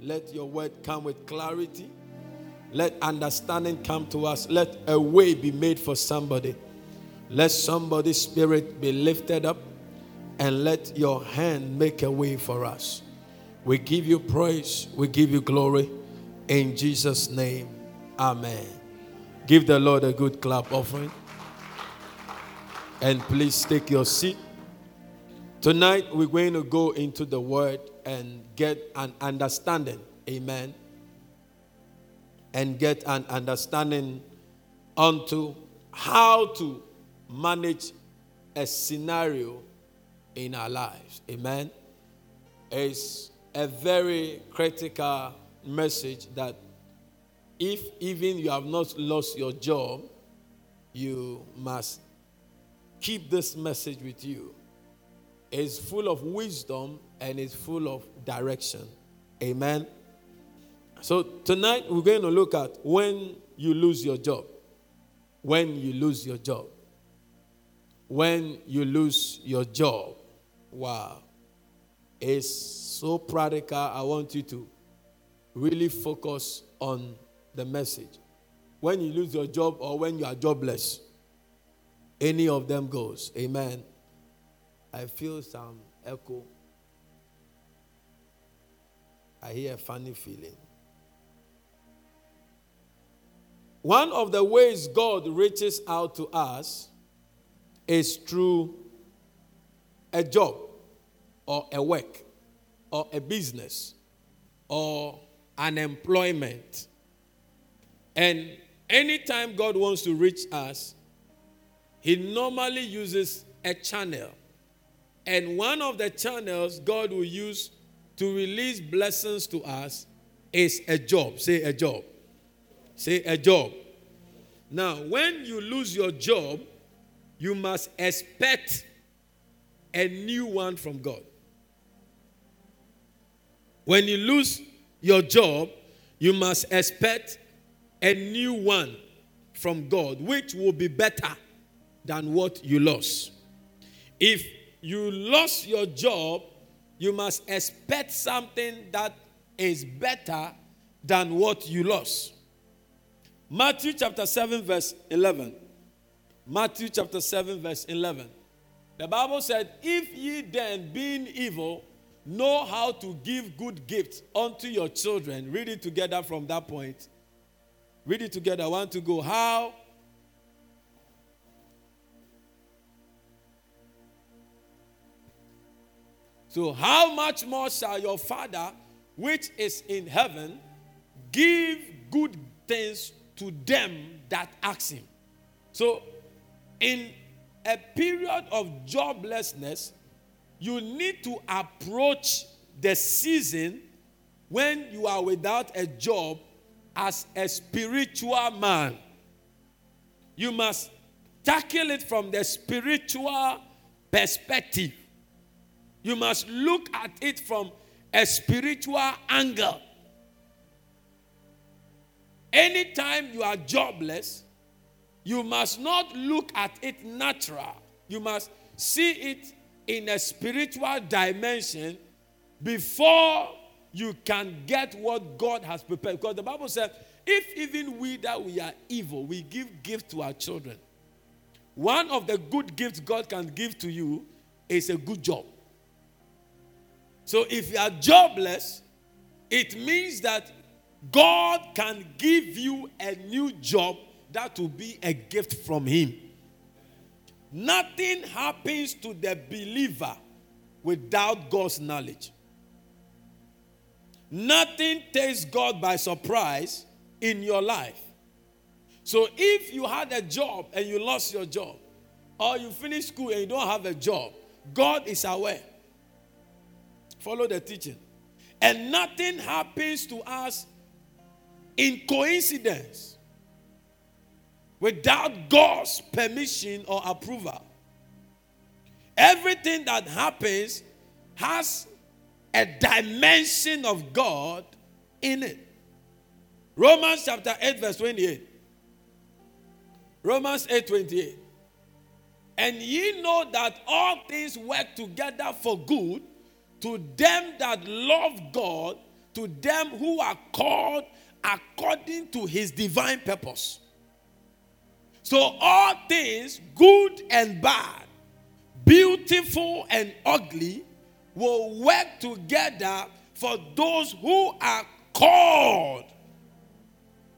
Let your word come with clarity. Let understanding come to us. Let a way be made for somebody. Let somebody's spirit be lifted up and let your hand make a way for us. We give you praise. We give you glory. In Jesus' name, Amen. Give the Lord a good clap offering. And please take your seat. Tonight, we're going to go into the Word and get an understanding. Amen. And get an understanding onto how to manage a scenario in our lives. Amen. It's a very critical message that if even you have not lost your job, you must keep this message with you. It's full of wisdom and is full of direction. Amen. So tonight we're going to look at when you lose your job. When you lose your job. When you lose your job. Wow. It's so practical. I want you to really focus on the message. When you lose your job or when you are jobless, any of them goes. Amen. I feel some echo. I hear a funny feeling. One of the ways God reaches out to us is through a job or a work or a business or an employment. And anytime God wants to reach us, He normally uses a channel. And one of the channels God will use to release blessings to us is a job. Say a job. Say a job. Now, when you lose your job, you must expect a new one from God. When you lose your job, you must expect a new one from God, which will be better than what you lost. If you lost your job, you must expect something that is better than what you lost. Matthew chapter 7, verse 11. Matthew chapter 7, verse 11. The Bible said, If ye then, being evil, know how to give good gifts unto your children, read it together from that point. Read it together. I want to go. How? So, how much more shall your Father, which is in heaven, give good things to them that ask him? So, in a period of joblessness, you need to approach the season when you are without a job as a spiritual man. You must tackle it from the spiritual perspective. You must look at it from a spiritual angle. Anytime you are jobless, you must not look at it natural. You must see it in a spiritual dimension before you can get what God has prepared. Because the Bible says, if even we that we are evil, we give gift to our children. One of the good gifts God can give to you is a good job. So if you are jobless, it means that God can give you a new job that will be a gift from Him. Nothing happens to the believer without God's knowledge. Nothing takes God by surprise in your life. So if you had a job and you lost your job, or you finished school and you don't have a job, God is aware. Follow the teaching. And nothing happens to us in coincidence without God's permission or approval. Everything that happens has a dimension of God in it. Romans chapter 8, verse 28. Romans 8 28. And ye know that all things work together for good to them that love God, to them who are called according to his divine purpose. So, all things, good and bad, beautiful and ugly, will work together for those who are called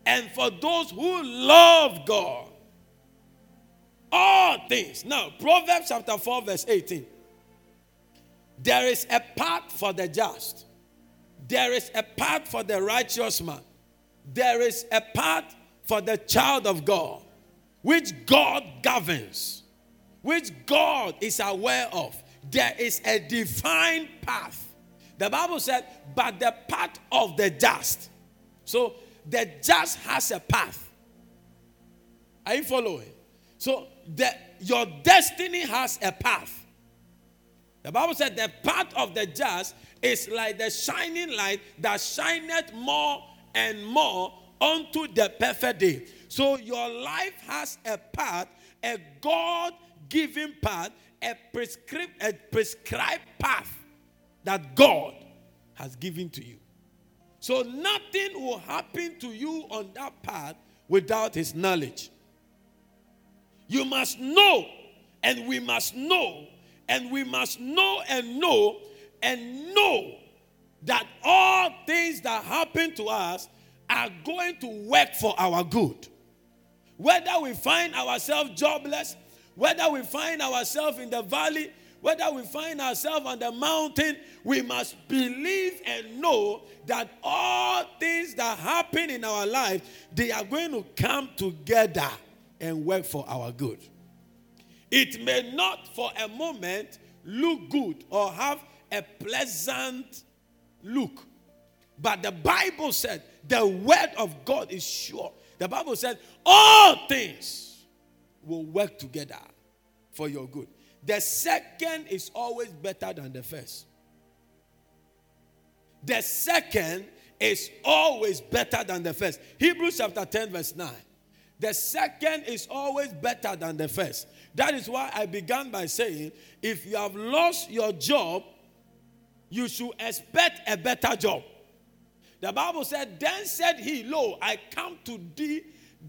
and for those who love God. All things. Now, Proverbs chapter 4, verse 18. There is a path for the just, there is a path for the righteous man, there is a path for the child of God, which God governs, which God is aware of. There is a defined path. The Bible said, but the path of the just. So the just has a path. Are you following? So the, your destiny has a path. The Bible said the path of the just is like the shining light that shineth more and more unto the perfect day. So your life has a path, a God given path, a, prescript, a prescribed path that God has given to you. So nothing will happen to you on that path without his knowledge. You must know, and we must know, and we must know and know and know that all things that happen to us are going to work for our good. Whether we find ourselves jobless, whether we find ourselves in the valley, whether we find ourselves on the mountain, we must believe and know that all things that happen in our life, they are going to come together and work for our good. It may not for a moment look good or have a pleasant look. But the Bible said the word of God is sure. The Bible said all things will work together for your good. The second is always better than the first. The second is always better than the first. Hebrews chapter 10, verse 9. The second is always better than the first. That is why I began by saying if you have lost your job, you should expect a better job. The Bible said, Then said he, Lo, I come to thee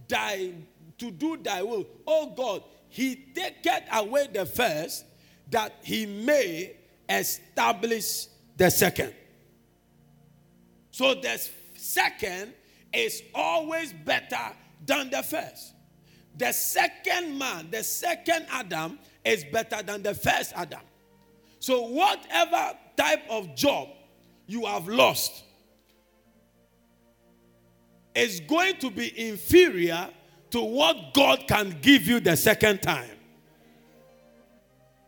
thy to do thy will. Oh God, he taketh away the first that he may establish the second. So the second is always better than the first. The second man, the second Adam, is better than the first Adam. So, whatever type of job you have lost is going to be inferior to what God can give you the second time.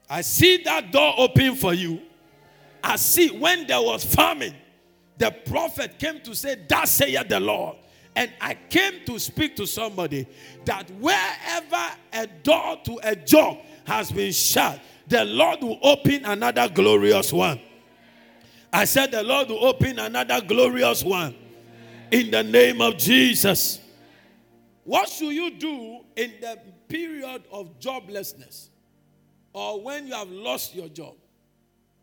I see that door open for you. I see when there was famine, the prophet came to say, Thus saith the Lord. And I came to speak to somebody that wherever a door to a job has been shut, the Lord will open another glorious one. I said, The Lord will open another glorious one in the name of Jesus. What should you do in the period of joblessness? Or when you have lost your job?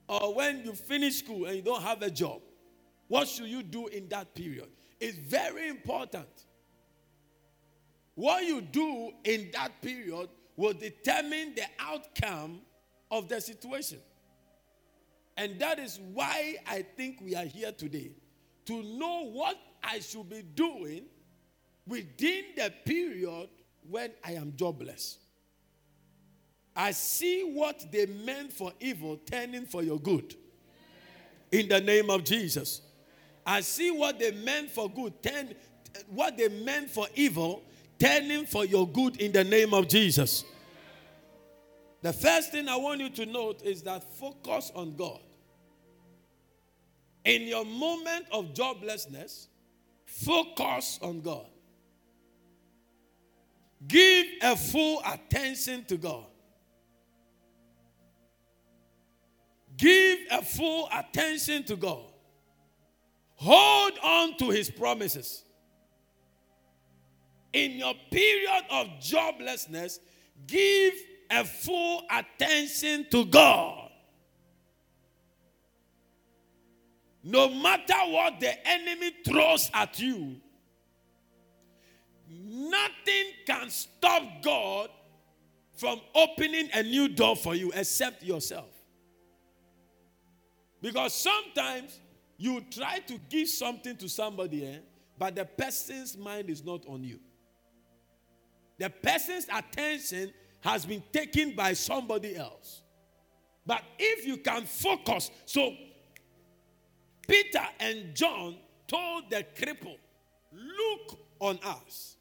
Or when you finish school and you don't have a job? What should you do in that period? It's very important. What you do in that period will determine the outcome of the situation. And that is why I think we are here today to know what I should be doing within the period when I am jobless. I see what they meant for evil turning for your good. In the name of Jesus. I see what they meant for good, turn, what they meant for evil, turning for your good in the name of Jesus. The first thing I want you to note is that focus on God. In your moment of joblessness, focus on God. Give a full attention to God. Give a full attention to God. Hold on to his promises. In your period of joblessness, give a full attention to God. no matter what the enemy throws at you, nothing can stop God from opening a new door for you except yourself. Because sometimes you try to give something to somebody, eh, but the person's mind is not on you. The person's attention has been taken by somebody else. But if you can focus, so Peter and John told the cripple, Look on us.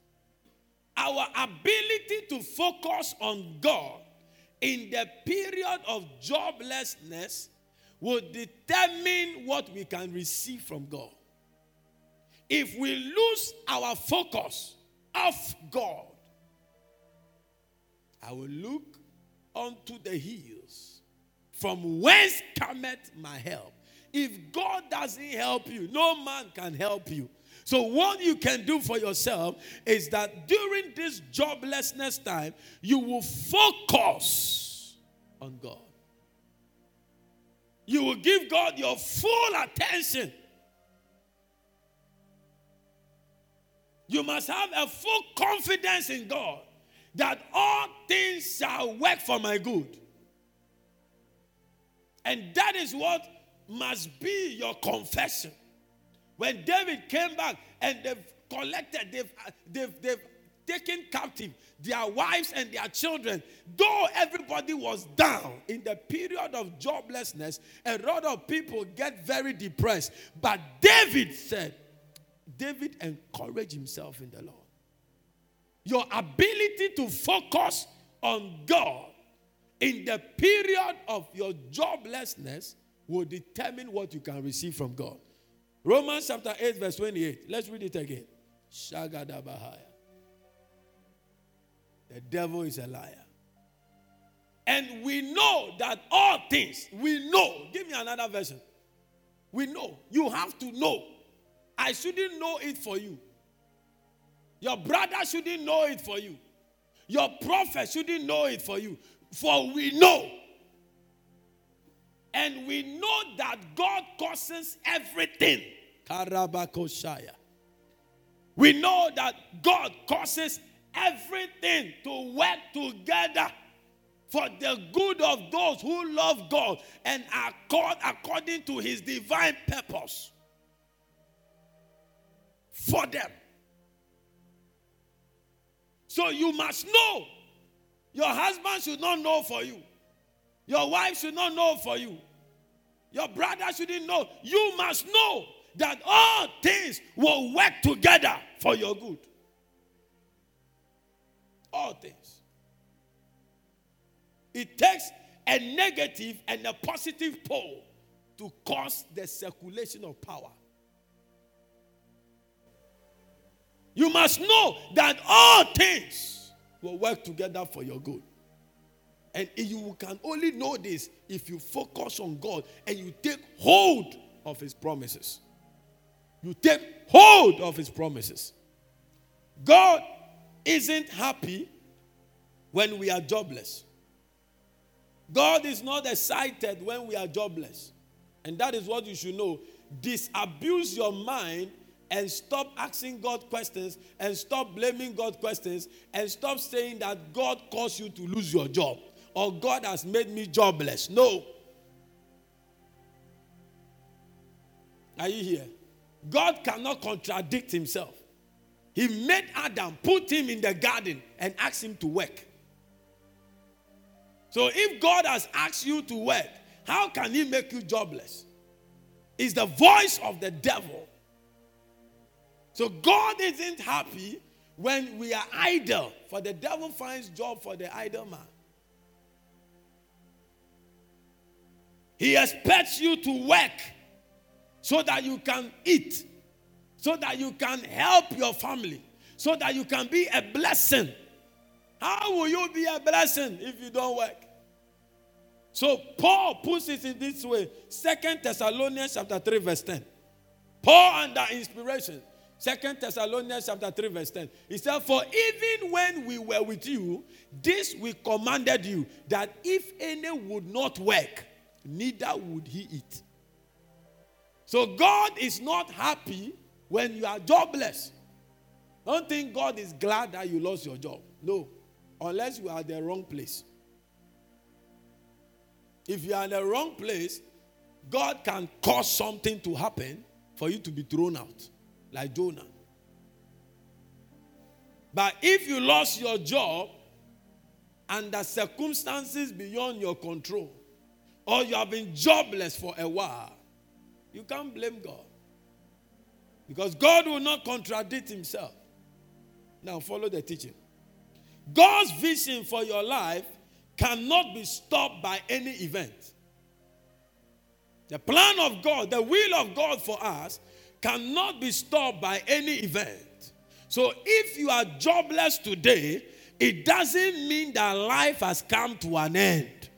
Our ability to focus on God in the period of joblessness will determine what we can receive from God. If we lose our focus of God, I will look unto the hills from whence cometh my help. If God doesn't help you, no man can help you. So, what you can do for yourself is that during this joblessness time, you will focus on God. You will give God your full attention. You must have a full confidence in God that all things shall work for my good. And that is what must be your confession. When David came back and they've collected, they've, they've, they've taken captive their wives and their children, though everybody was down in the period of joblessness, a lot of people get very depressed. But David said, David encouraged himself in the Lord. Your ability to focus on God in the period of your joblessness will determine what you can receive from God. Romans chapter 8, verse 28. Let's read it again. Shagadabahaya. The devil is a liar. And we know that all things, we know. Give me another version. We know. You have to know. I shouldn't know it for you. Your brother shouldn't know it for you. Your prophet shouldn't know it for you. For we know. And we know that God causes everything. Karabakoshaya. We know that God causes everything to work together for the good of those who love God and are called according to his divine purpose for them. So you must know. Your husband should not know for you. Your wife should not know for you. Your brother shouldn't know. You must know that all things will work together for your good. All things. It takes a negative and a positive pole to cause the circulation of power. You must know that all things will work together for your good. And you can only know this if you focus on God and you take hold of His promises. You take hold of His promises. God isn't happy when we are jobless. God is not excited when we are jobless. And that is what you should know. Disabuse your mind and stop asking God questions and stop blaming God questions and stop saying that God caused you to lose your job or God has made me jobless. No. Are you here? God cannot contradict himself. He made Adam, put him in the garden, and asked him to work. So if God has asked you to work, how can he make you jobless? It's the voice of the devil. So God isn't happy when we are idle, for the devil finds job for the idle man. He expects you to work so that you can eat, so that you can help your family, so that you can be a blessing. How will you be a blessing if you don't work? So Paul puts it in this way. Second Thessalonians chapter 3, verse 10. Paul under inspiration. Second Thessalonians chapter 3, verse 10. He said, For even when we were with you, this we commanded you, that if any would not work, neither would he eat. So God is not happy when you are jobless. Don't think God is glad that you lost your job. No, unless you are the wrong place. If you are in the wrong place, God can cause something to happen for you to be thrown out, like Jonah. But if you lost your job under circumstances beyond your control, or you have been jobless for a while, you can't blame God. Because God will not contradict himself. Now, follow the teaching. God's vision for your life cannot be stopped by any event. The plan of God, the will of God for us, cannot be stopped by any event. So, if you are jobless today, it doesn't mean that life has come to an end.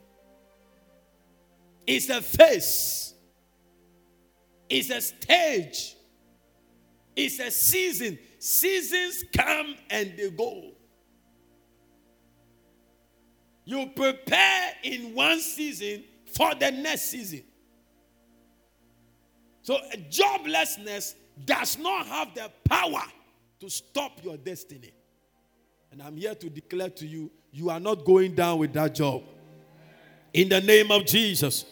It's a phase, it's a stage, it's a season. Seasons come and they go. You prepare in one season for the next season. So, joblessness does not have the power to stop your destiny. And I'm here to declare to you, you are not going down with that job. In the name of Jesus.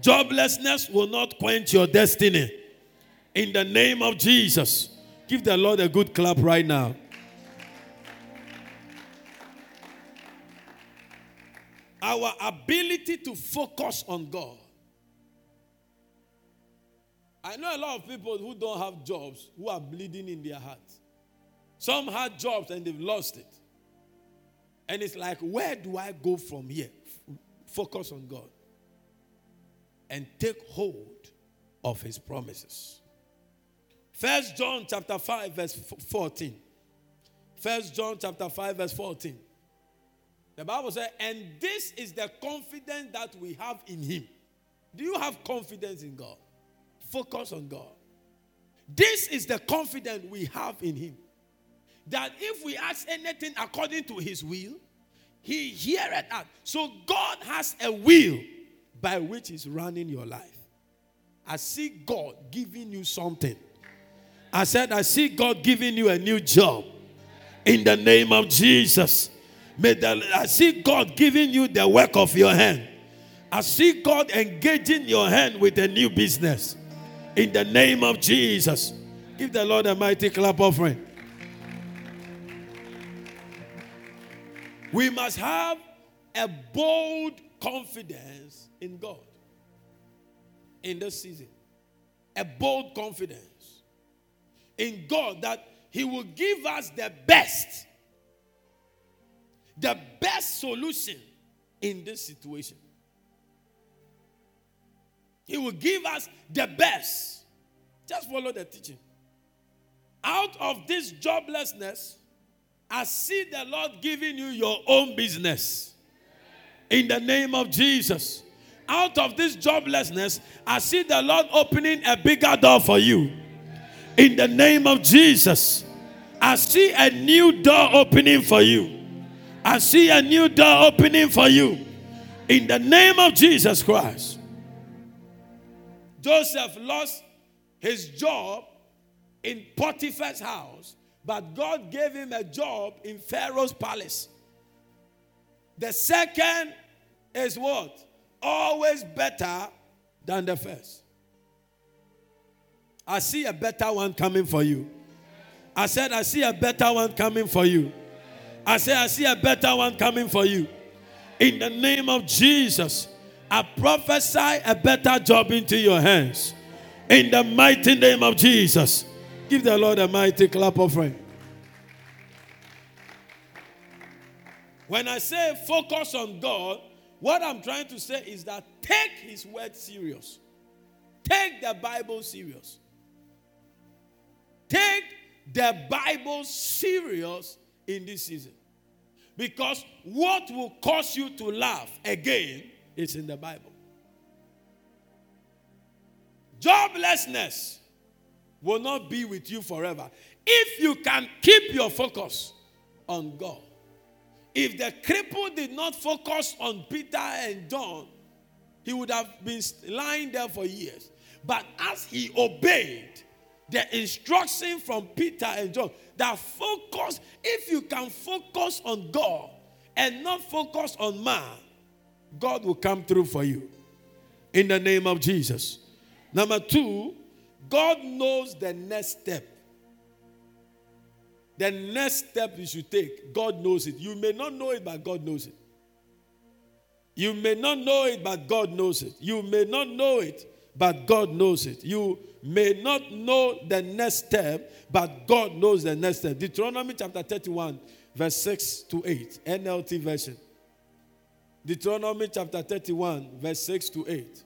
Joblessness will not quench your destiny. In the name of Jesus. Give the Lord a good clap right now. Our ability to focus on God. I know a lot of people who don't have jobs who are bleeding in their hearts. Some had jobs and they've lost it. And it's like, where do I go from here? Focus on God and take hold of his promises. First John chapter 5 verse 14. First John chapter 5 verse 14. The Bible says, and this is the confidence that we have in him. Do you have confidence in God? Focus on God. This is the confidence we have in him. That if we ask anything according to his will, he heareth us. So God has a will by which he's running your life. I see God giving you something I said, I see God giving you a new job in the name of Jesus. May the, I see God giving you the work of your hand. I see God engaging your hand with a new business in the name of Jesus. Give the Lord a mighty clap offering. We must have a bold confidence in God in this season. A bold confidence in God that He will give us the best, the best solution in this situation. He will give us the best. Just follow the teaching. Out of this joblessness, I see the Lord giving you your own business. In the name of Jesus. Out of this joblessness, I see the Lord opening a bigger door for you. In the name of Jesus, I see a new door opening for you. I see a new door opening for you. In the name of Jesus Christ. Joseph lost his job in Potiphar's house, but God gave him a job in Pharaoh's palace. The second is what? Always better than the first. I see a better one coming for you. I said, I see a better one coming for you. I said, I see a better one coming for you. In the name of Jesus, I prophesy a better job into your hands. In the mighty name of Jesus. Give the Lord a mighty clap offering. When I say focus on God, what I'm trying to say is that take His word serious. Take the Bible serious. Take the Bible serious in this season. Because what will cause you to laugh again is in the Bible. Joblessness will not be with you forever. If you can keep your focus on God. If the cripple did not focus on Peter and John, he would have been lying there for years. But as he obeyed the instruction from Peter and John, that focus, if you can focus on God and not focus on man, God will come through for you. In the name of Jesus. Number two, God knows the next step. The next step you should take, God knows it. You may not know it, but God knows it. You may not know it, but God knows it. You may not know it, but God knows it. You may not know the next step, but God knows the next step. Deuteronomy chapter 31, verse 6 to 8, NLT version. Deuteronomy chapter 31, verse 6 to 8.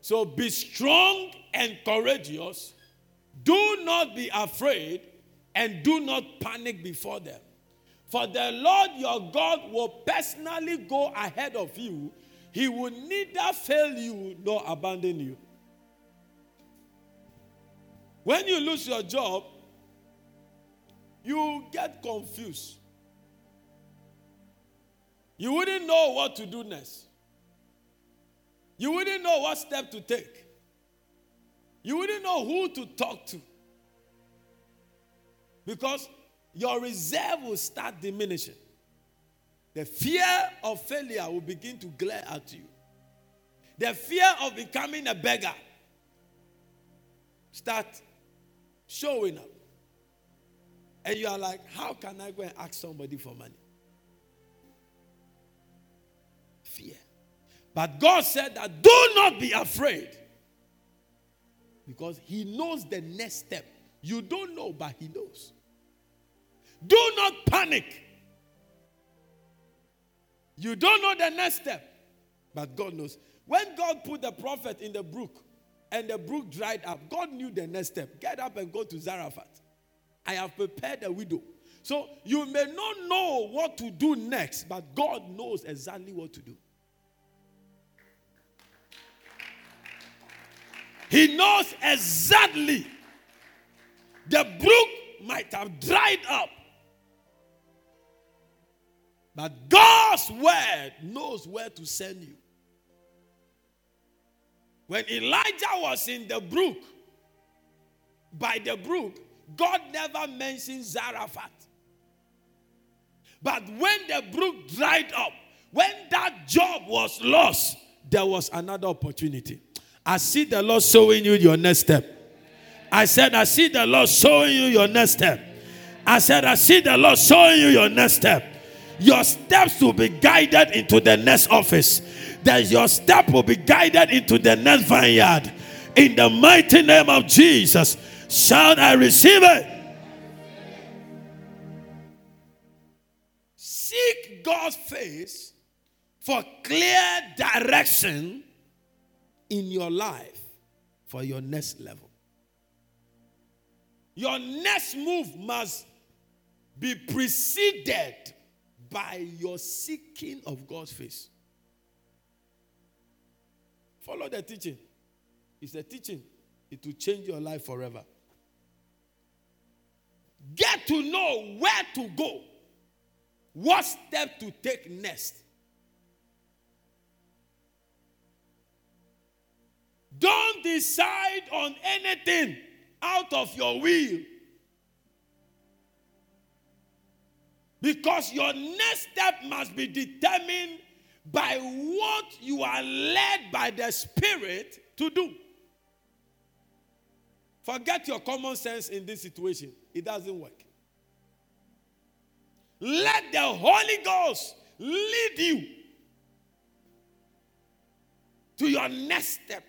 So be strong and courageous. Do not be afraid and do not panic before them. For the Lord your God will personally go ahead of you. He will neither fail you nor abandon you. When you lose your job, you get confused. You wouldn't know what to do next. You wouldn't know what step to take. You wouldn't know who to talk to. Because your reserve will start diminishing. The fear of failure will begin to glare at you. The fear of becoming a beggar start showing up. And you are like, how can I go and ask somebody for money? Fear. But God said that do not be afraid. Because He knows the next step. You don't know, but He knows. Do not panic. You don't know the next step, but God knows. When God put the prophet in the brook and the brook dried up, God knew the next step. Get up and go to Zarephath. I have prepared a widow. So you may not know what to do next, but God knows exactly what to do. He knows exactly. The brook might have dried up, God's word knows where to send you. When Elijah was in the brook, by the brook, God never mentioned Zarephath. But when the brook dried up, when that job was lost, there was another opportunity. I see the Lord showing you your next step. I said, I see the Lord showing you your next step. I said, I see the Lord showing you your next step. Your steps will be guided into the next office. That your step will be guided into the next vineyard. In the mighty name of Jesus, shall I receive it? Seek God's face for clear direction in your life for your next level. Your next move must be preceded by your seeking of God's face. Follow the teaching. It's a teaching, it will change your life forever. Get to know where to go, what step to take next. Don't decide on anything out of your will. Because your next step must be determined by what you are led by the Spirit to do. Forget your common sense in this situation, it doesn't work. Let the Holy Ghost lead you to your next step.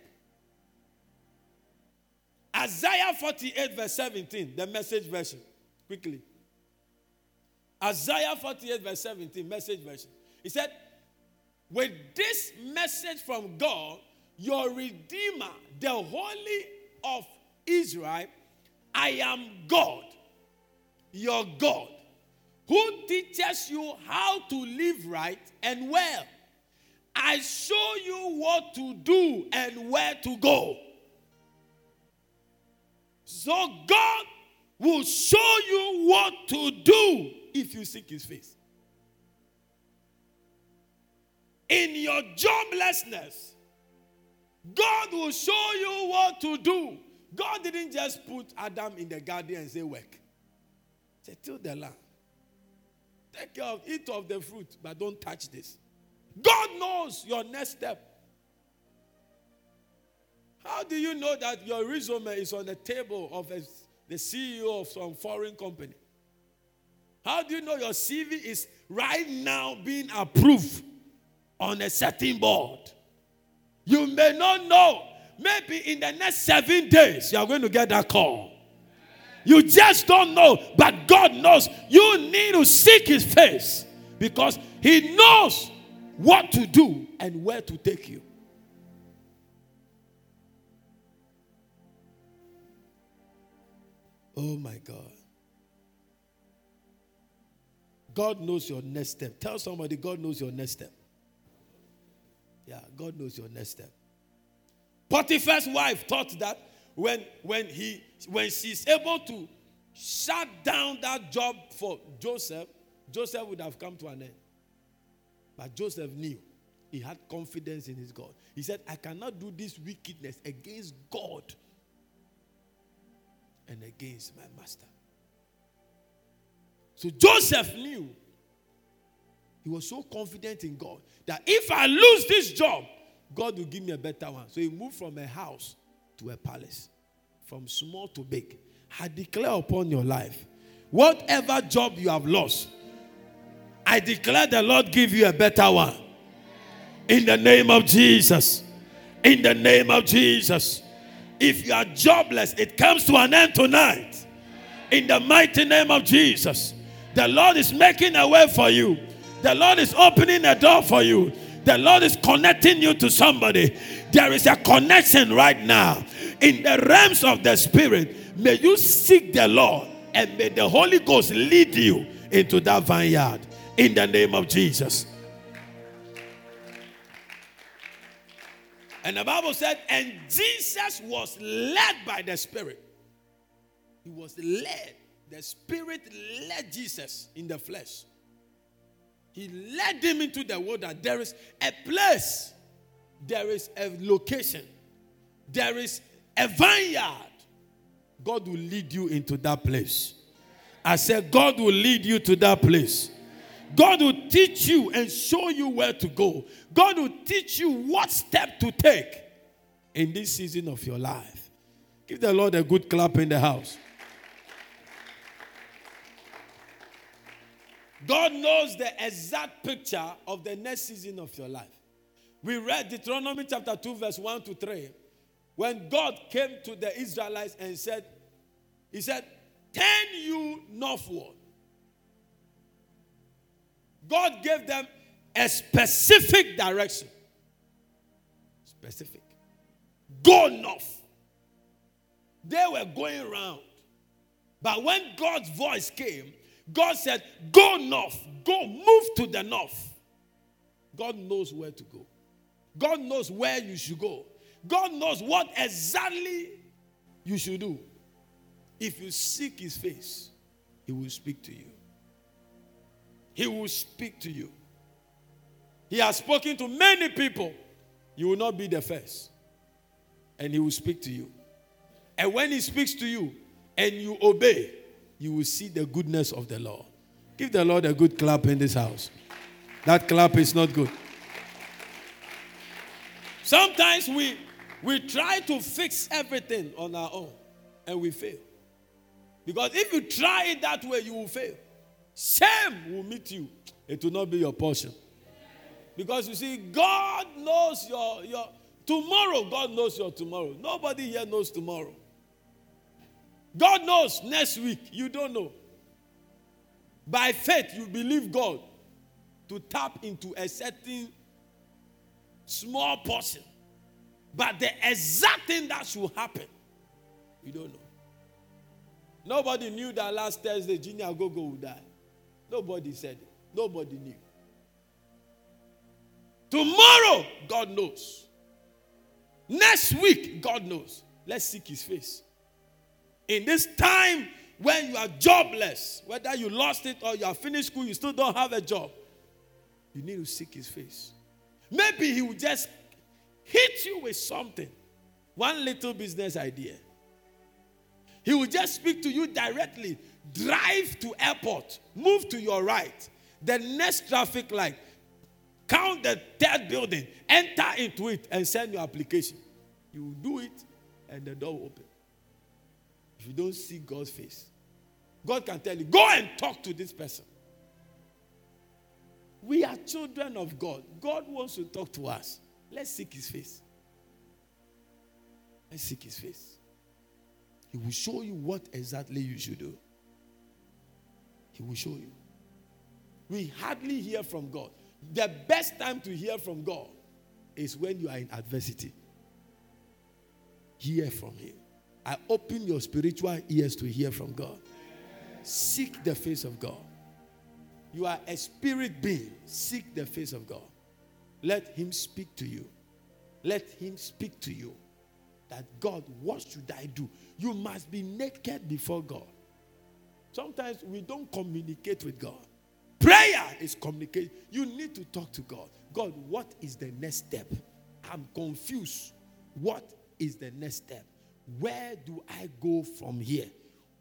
Isaiah 48, verse 17, the message version. Quickly. Isaiah 48, verse 17, message version. He said, With this message from God, your Redeemer, the Holy of Israel, I am God, your God, who teaches you how to live right and well. I show you what to do and where to go. So God will show you what to do if you seek his face. In your joblessness, God will show you what to do. God didn't just put Adam in the garden and say, Work. Say, Till the land. Take care of, eat of the fruit, but don't touch this. God knows your next step. How do you know that your resume is on the table of a, the CEO of some foreign company? How do you know your CV is right now being approved on a certain board? You may not know. Maybe in the next seven days, you are going to get that call. You just don't know, but God knows. You need to seek His face because He knows what to do and where to take you. Oh my God. God knows your next step. Tell somebody, God knows your next step. Yeah, God knows your next step. Potiphar's wife thought that when, when, he, when she's able to shut down that job for Joseph, Joseph would have come to an end. But Joseph knew he had confidence in his God. He said, I cannot do this wickedness against God and against my master. So Joseph knew he was so confident in God that if I lose this job, God will give me a better one. So he moved from a house to a palace, from small to big. I declare upon your life, whatever job you have lost, I declare the Lord give you a better one. In the name of Jesus. In the name of Jesus. If you are jobless, it comes to an end tonight. In the mighty name of Jesus. The Lord is making a way for you. The Lord is opening a door for you. The Lord is connecting you to somebody. There is a connection right now. In the realms of the Spirit, may you seek the Lord and may the Holy Ghost lead you into that vineyard. In the name of Jesus. And the Bible said, and Jesus was led by the Spirit. He was led. The Spirit led Jesus in the flesh. He led him into the water. There is a place, there is a location, there is a vineyard. God will lead you into that place. I said, God will lead you to that place. God will teach you and show you where to go. God will teach you what step to take in this season of your life. Give the Lord a good clap in the house. God knows the exact picture of the next season of your life. We read Deuteronomy chapter 2, verse 1 to 3. When God came to the Israelites and said, He said, Turn you northward. God gave them a specific direction. Specific. Go north. They were going around. But when God's voice came, God said, Go north. Go, move to the north. God knows where to go. God knows where you should go. God knows what exactly you should do. If you seek his face, he will speak to you. He will speak to you. He has spoken to many people. You will not be the first. And he will speak to you. And when he speaks to you and you obey, you will see the goodness of the Lord. Give the Lord a good clap in this house. That clap is not good. Sometimes we we try to fix everything on our own and we fail. Because if you try it that way, you will fail. Shame will meet you. It will not be your portion. Because you see, God knows your, your tomorrow, God knows your tomorrow. Nobody here knows tomorrow. God knows next week. You don't know. By faith, you believe God to tap into a certain small portion. But the exact thing that should happen, you don't know. Nobody knew that last Thursday Junior Gogo would die. Nobody said it. Nobody knew. Tomorrow, God knows. Next week, God knows. Let's seek His face. In this time when you are jobless, whether you lost it or you are finished school, you still don't have a job, you need to seek His face. Maybe He will just hit you with something, one little business idea. He will just speak to you directly. Drive to airport, move to your right, the next traffic light, count the third building, enter into it, and send your application. You will do it, and the door will open. If you don't see God's face, God can tell you, go and talk to this person. We are children of God. God wants to talk to us. Let's seek his face. Let's seek his face. He will show you what exactly you should do. He will show you. We hardly hear from God. The best time to hear from God is when you are in adversity. Hear from Him. I open your spiritual ears to hear from God. Seek the face of God. You are a spirit being. Seek the face of God. Let Him speak to you. Let Him speak to you. That God, what should I do? You must be naked before God. Sometimes we don't communicate with God. Prayer is communication. You need to talk to God. God, what is the next step? I'm confused. What is the next step? Where do I go from here?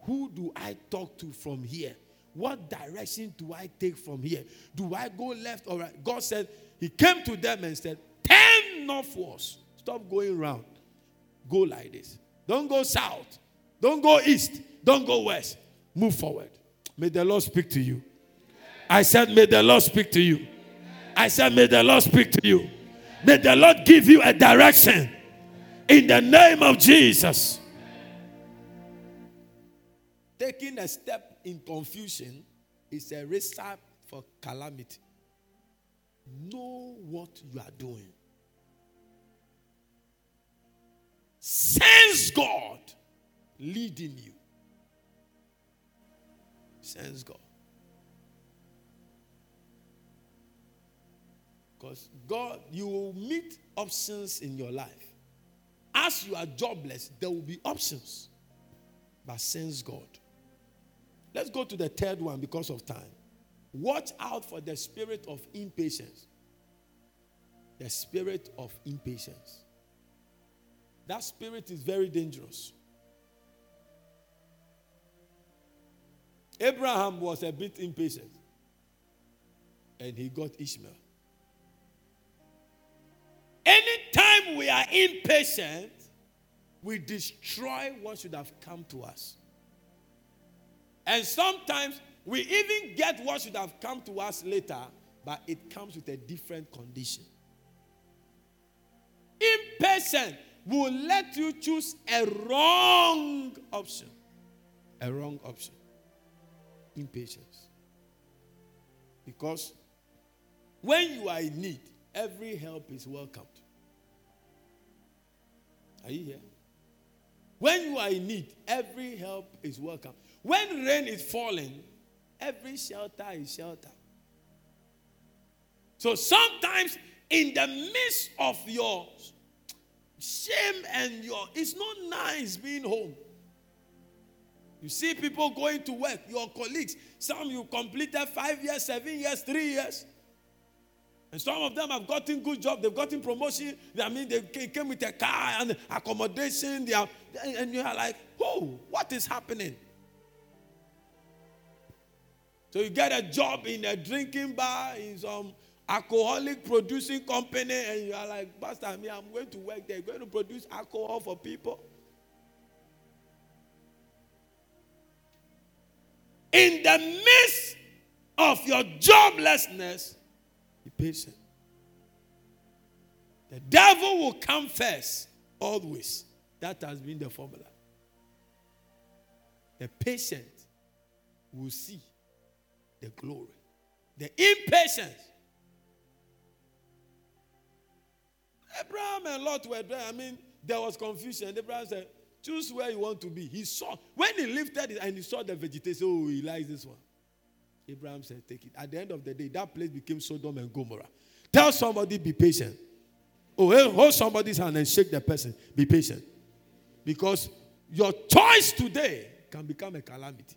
Who do I talk to from here? What direction do I take from here? Do I go left or right? God said, He came to them and said, Turn northwards. Stop going round. Go like this. Don't go south. Don't go east. Don't go west. Move forward. May the Lord speak to you. I said, May the Lord speak to you. I said, May the Lord speak to you. May the Lord give you a direction in the name of Jesus. Taking a step in confusion is a recipe for calamity. Know what you are doing. Sense God leading you. Sense God. Because God, you will meet options in your life. As you are jobless, there will be options. But sense God. Let's go to the third one because of time. Watch out for the spirit of impatience. The spirit of impatience. That spirit is very dangerous. Abraham was a bit impatient and he got Ishmael. Anytime we are impatient, we destroy what should have come to us. And sometimes we even get what should have come to us later, but it comes with a different condition. Impatient will let you choose a wrong option. A wrong option. Impatience. Because when you are in need, every help is welcomed. Are you here? When you are in need, every help is welcome. When rain is falling, every shelter is shelter. So sometimes, in the midst of your shame and your, it's not nice being home. You see people going to work, your colleagues, some you completed five years, seven years, three years. And some of them have gotten good job. They've gotten promotion. I mean, they came with a car and accommodation. They are, and you are like, oh, what is happening? So you get a job in a drinking bar in some alcoholic producing company, and you are like, Pastor, me, I'm going to work there. Going to produce alcohol for people. In the midst of your joblessness, be patient. The devil will come first, always. That has been the formula. The patient will see the glory. The impatience. Abraham and Lot were there. I mean, there was confusion. Abraham said, Choose where you want to be. He saw, when he lifted it and he saw the vegetation, oh, he likes this one. Abraham said, Take it. At the end of the day, that place became Sodom and Gomorrah. Tell somebody, be patient. Oh, hold somebody's hand and shake the person. Be patient. Because your choice today can become a calamity.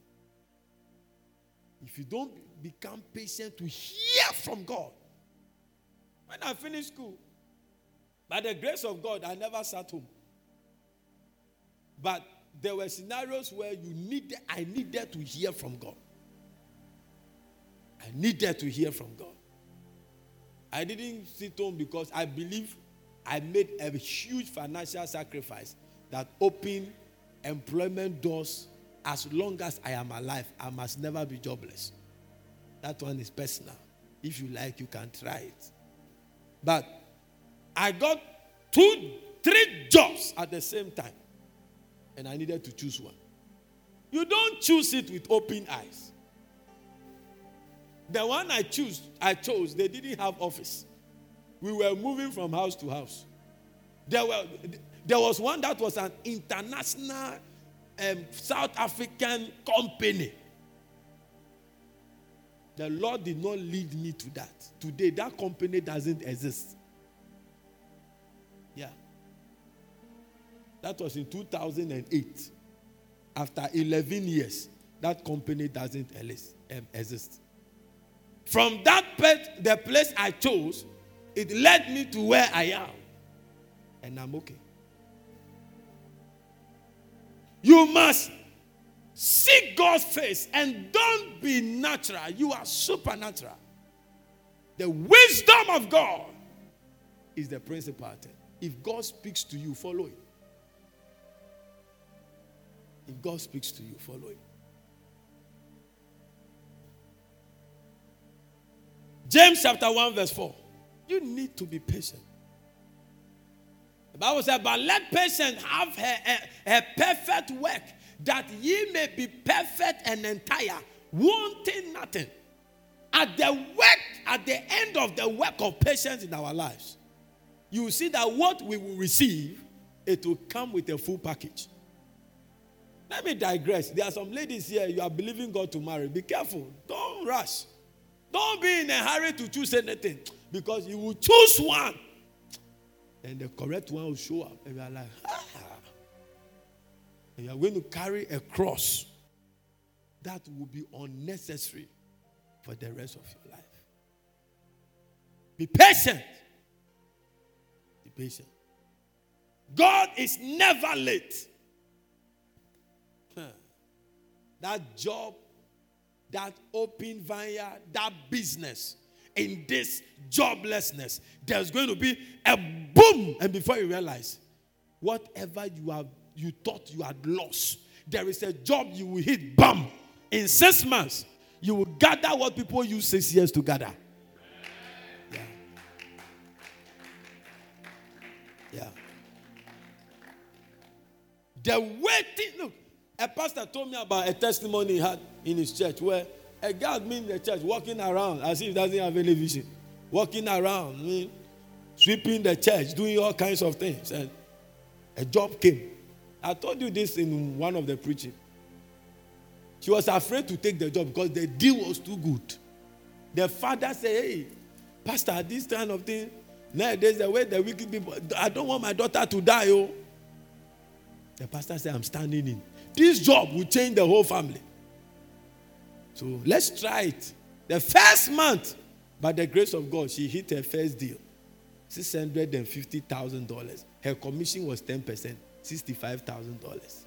If you don't become patient to hear from God. When I finished school, By the grace of God, I never sat home. But there were scenarios where you needed, I needed to hear from God. I needed to hear from God. I didn't sit home because I believe I made a huge financial sacrifice that opened employment doors as long as I am alive. I must never be jobless. That one is personal. If you like, you can try it. But I got two, three jobs at the same time, and I needed to choose one. You don't choose it with open eyes. The one I choose, I chose, they didn't have office. We were moving from house to house. There, were, there was one that was an international um, South African company. The Lord did not lead me to that. Today, that company doesn't exist. Yeah. That was in 2008. After 11 years, that company doesn't um, exist. From that pet, the place I chose, it led me to where I am. And I'm okay. You must seek God's face and don't be natural. You are supernatural. The wisdom of God is the principal. If God speaks to you, follow it. If God speaks to you, follow him. James chapter 1, verse 4. You need to be patient. The Bible says, But let patience have her, her, her perfect work, that ye may be perfect and entire, wanting nothing. At the work, at the end of the work of patience in our lives, you will see that what we will receive, it will come with a full package. Let me digress. There are some ladies here, you are believing God to marry. Be careful. Don't rush. Don't be in a hurry to choose anything because you will choose one and the correct one will show up. And you are like, ah. And you are going to carry a cross that will be unnecessary for the rest of your life. Be patient. Be patient. God is never late. That job, that open vineyard, that business in this joblessness, there's going to be a boom. And before you realize, whatever you have you thought you had lost, there is a job you will hit, bam. In six months, you will gather what people use six years to gather. Yeah. Yeah. The waiting, look, a pastor told me about a testimony he had in his church where a guy in the church walking around as if he doesn't have any vision. Walking around, I mean, sweeping the church, doing all kinds of things. And a job came. I told you this in one of the preaching. She was afraid to take the job because the deal was too good. The father said, Hey, Pastor, this kind of thing, nowadays the way the wicked people, I don't want my daughter to die. Oh. The pastor said, I'm standing in. This job will change the whole family. So let's try it. The first month, by the grace of God, she hit her first deal $650,000. Her commission was 10%, $65,000.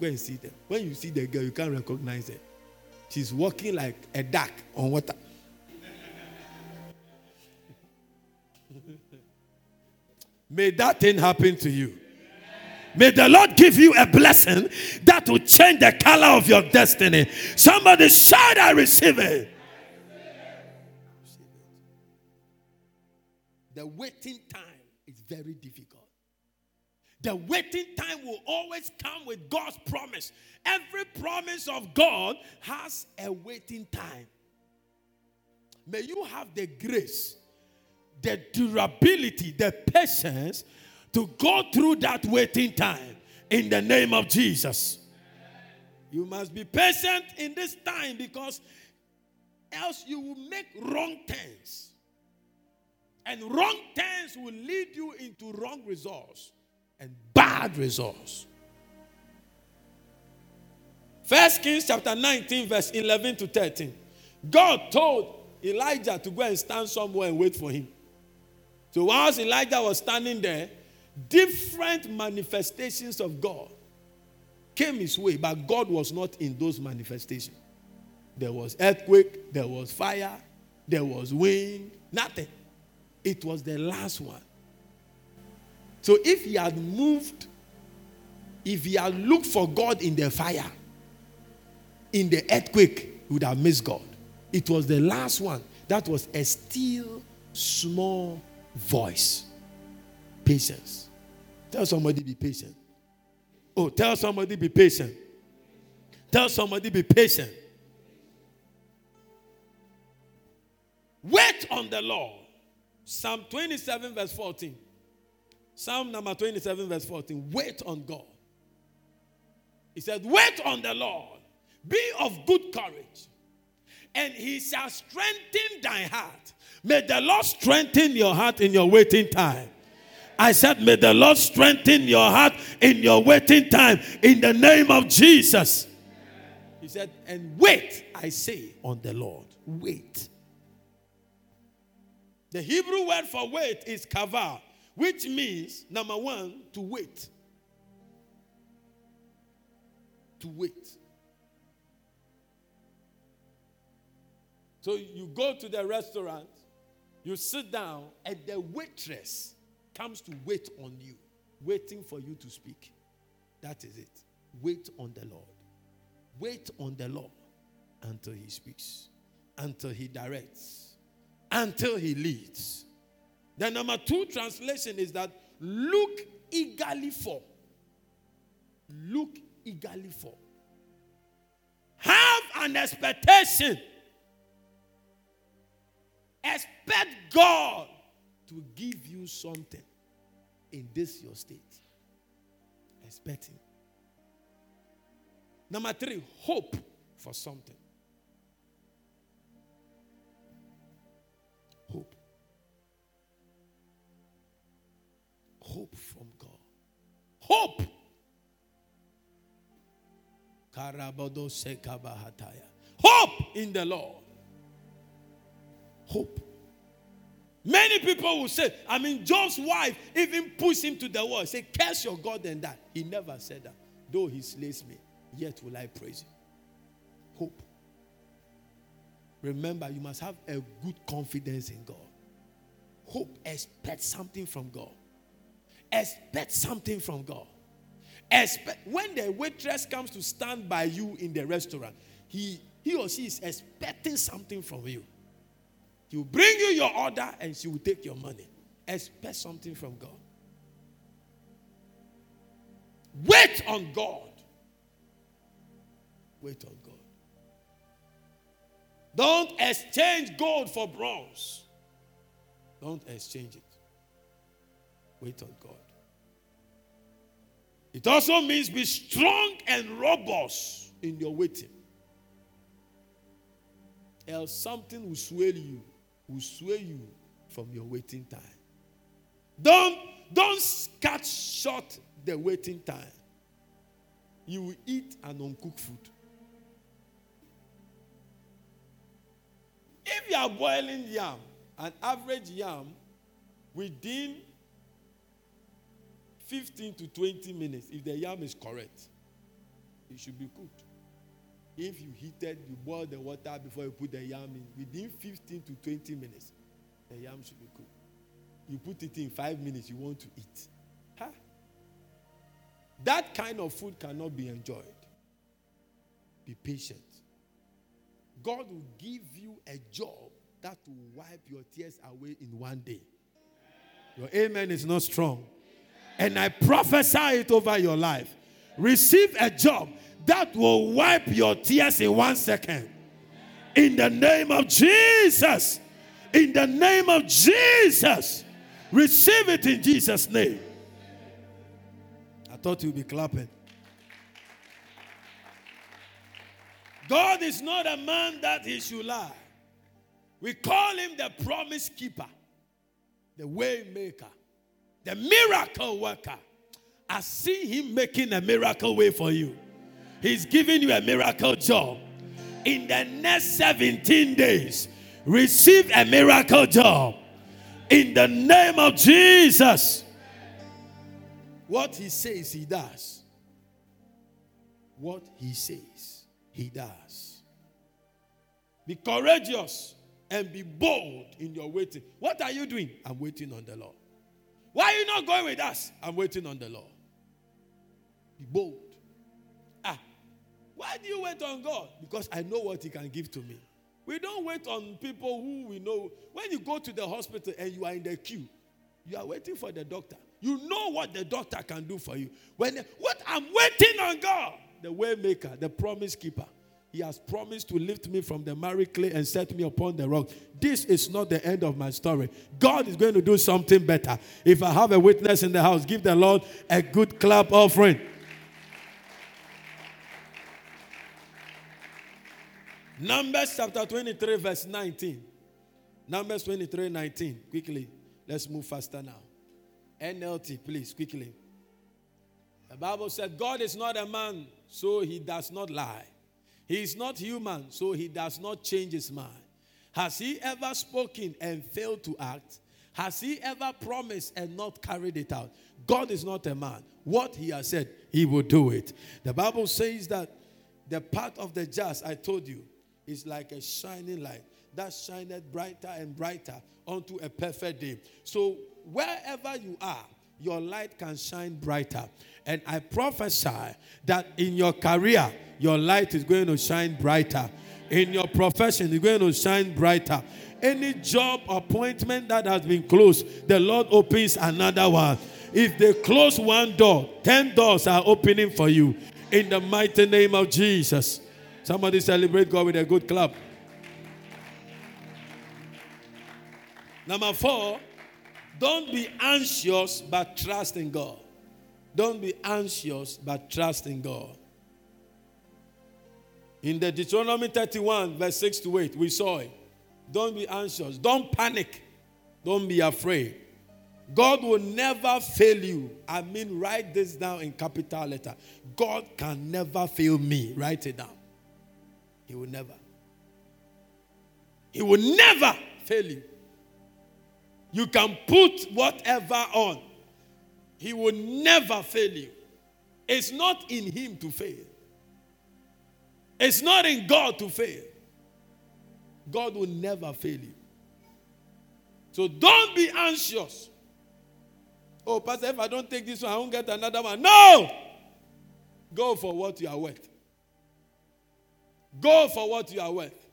Go and see them. When you see the girl, you can't recognize her. She's walking like a duck on water. May that thing happen to you. May the Lord give you a blessing that will change the color of your destiny. Somebody shout, I receive it. The waiting time is very difficult. The waiting time will always come with God's promise. Every promise of God has a waiting time. May you have the grace, the durability, the patience to go through that waiting time in the name of Jesus. You must be patient in this time because else you will make wrong turns. And wrong turns will lead you into wrong results and bad results. First Kings chapter 19, verse 11 to 13. God told Elijah to go and stand somewhere and wait for him. So whilst Elijah was standing there, different manifestations of God came his way, but God was not in those manifestations. There was earthquake, there was fire, there was wind, nothing. It was the last one. So if he had moved, if he had looked for God in the fire, in the earthquake, he would have missed God. It was the last one. That was a still small voice. Patience. Tell somebody be patient. Oh, tell somebody be patient. Tell somebody be patient. Wait on the Lord. Psalm 27, verse 14. Psalm number 27, verse 14. Wait on God. He said, Wait on the Lord. Be of good courage, and he shall strengthen thy heart. May the Lord strengthen your heart in your waiting time. I said, May the Lord strengthen your heart in your waiting time in the name of Jesus. He said, And wait, I say, on the Lord. Wait. The Hebrew word for wait is kava, which means, number one, to wait. To wait. So you go to the restaurant, you sit down, and the waitress comes to wait on you, waiting for you to speak. That is it. Wait on the Lord. Wait on the Lord until He speaks, until He directs, until He leads. The number two translation is that look eagerly for. Look eagerly for. Have an expectation Expect God to give you something in this your state. Expecting. Number three, hope for something. Hope. Hope from God. Hope. Hope in the Lord hope. Many people will say, I mean, Job's wife even pushed him to the wall. Say, curse your God and that. He never said that. Though he slays me, yet will I praise him. Hope. Remember, you must have a good confidence in God. Hope, expect something from God. Expect something from God. Expect when the waitress comes to stand by you in the restaurant, he, he or she is expecting something from you. He will bring you your order and she will take your money. Expect something from God. Wait on God. Wait on God. Don't exchange gold for bronze. Don't exchange it. Wait on God. It also means be strong and robust in your waiting. Else something will sway you will sway you from your waiting time. Don't, don't cut short the waiting time. You will eat an uncooked food. If you are boiling yam, an average yam, within 15 to 20 minutes, if the yam is correct, it should be cooked. If you heated, you boil the water before you put the yam in, within 15 to 20 minutes, the yam should be cooked. You put it in five minutes, you want to eat. Huh? That kind of food cannot be enjoyed. Be patient. God will give you a job that will wipe your tears away in one day. Your amen is not strong. And I prophesy it over your life. Receive a job that will wipe your tears in one second. In the name of Jesus. In the name of Jesus. Receive it in Jesus' name. I thought you'd be clapping. God is not a man that he should lie. We call him the promise keeper, the way maker, the miracle worker. I see him making a miracle way for you. He's giving you a miracle job. In the next 17 days, receive a miracle job. In the name of Jesus. What he says, he does. What he says, he does. Be courageous and be bold in your waiting. What are you doing? I'm waiting on the Lord. Why are you not going with us? I'm waiting on the Lord. Be bold. Ah, why do you wait on God? Because I know what He can give to me. We don't wait on people who we know. When you go to the hospital and you are in the queue, you are waiting for the doctor. You know what the doctor can do for you. When what I'm waiting on God, the waymaker, the promise keeper. He has promised to lift me from the miry clay and set me upon the rock. This is not the end of my story. God is going to do something better. If I have a witness in the house, give the Lord a good clap offering. Numbers chapter 23, verse 19. Numbers 23, 19. Quickly. Let's move faster now. NLT, please, quickly. The Bible said, God is not a man, so he does not lie. He is not human, so he does not change his mind. Has he ever spoken and failed to act? Has he ever promised and not carried it out? God is not a man. What he has said, he will do it. The Bible says that the path of the just, I told you, is like a shining light that shineth brighter and brighter unto a perfect day. So wherever you are, your light can shine brighter. And I prophesy that in your career, your light is going to shine brighter. In your profession, it's going to shine brighter. Any job appointment that has been closed, the Lord opens another one. If they close one door, 10 doors are opening for you. In the mighty name of Jesus. Somebody celebrate God with a good clap. Number four, don't be anxious but trust in God. Don't be anxious but trust in God. In the Deuteronomy 31, verse 6 to 8, we saw it. Don't be anxious. Don't panic. Don't be afraid. God will never fail you. I mean, write this down in capital letter. God can never fail me. Write it down. He will never. He will never fail you. You can put whatever on. He will never fail you. It's not in him to fail. It's not in God to fail. God will never fail you. So don't be anxious. Oh, Pastor, if I don't take this one, I won't get another one. No! Go for what you are worth. Go for what you are worth.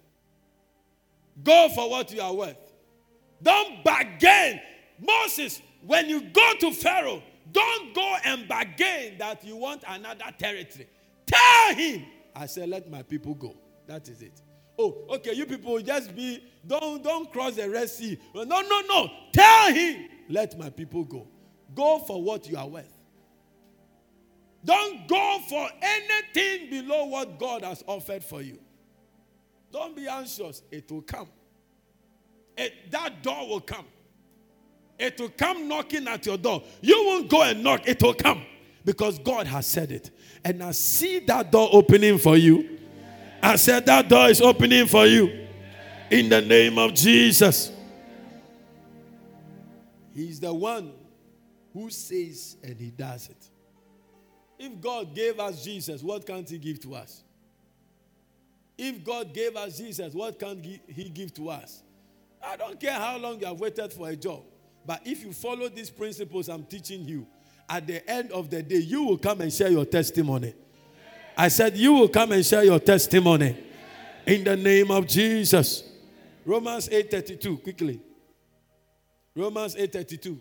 Go for what you are worth. Don't bargain. Moses, when you go to Pharaoh, don't go and bargain that you want another territory. Tell him, I said, let my people go. That is it. Oh, okay, you people just be, don't, don't cross the Red Sea. No, no, no. Tell him, let my people go. Go for what you are worth. Don't go for anything below what God has offered for you. Don't be anxious, it will come. It, that door will come. It will come knocking at your door. You won't go and knock, it will come because God has said it. And I see that door opening for you. I said that door is opening for you in the name of Jesus. He's the one who says and he does it. If God gave us Jesus, what can't he give to us? If God gave us Jesus, what can't he give to us? I don't care how long you have waited for a job. But if you follow these principles I'm teaching you, at the end of the day, you will come and share your testimony. I said, You will come and share your testimony in the name of Jesus. Romans 8:32, quickly. Romans 8:32.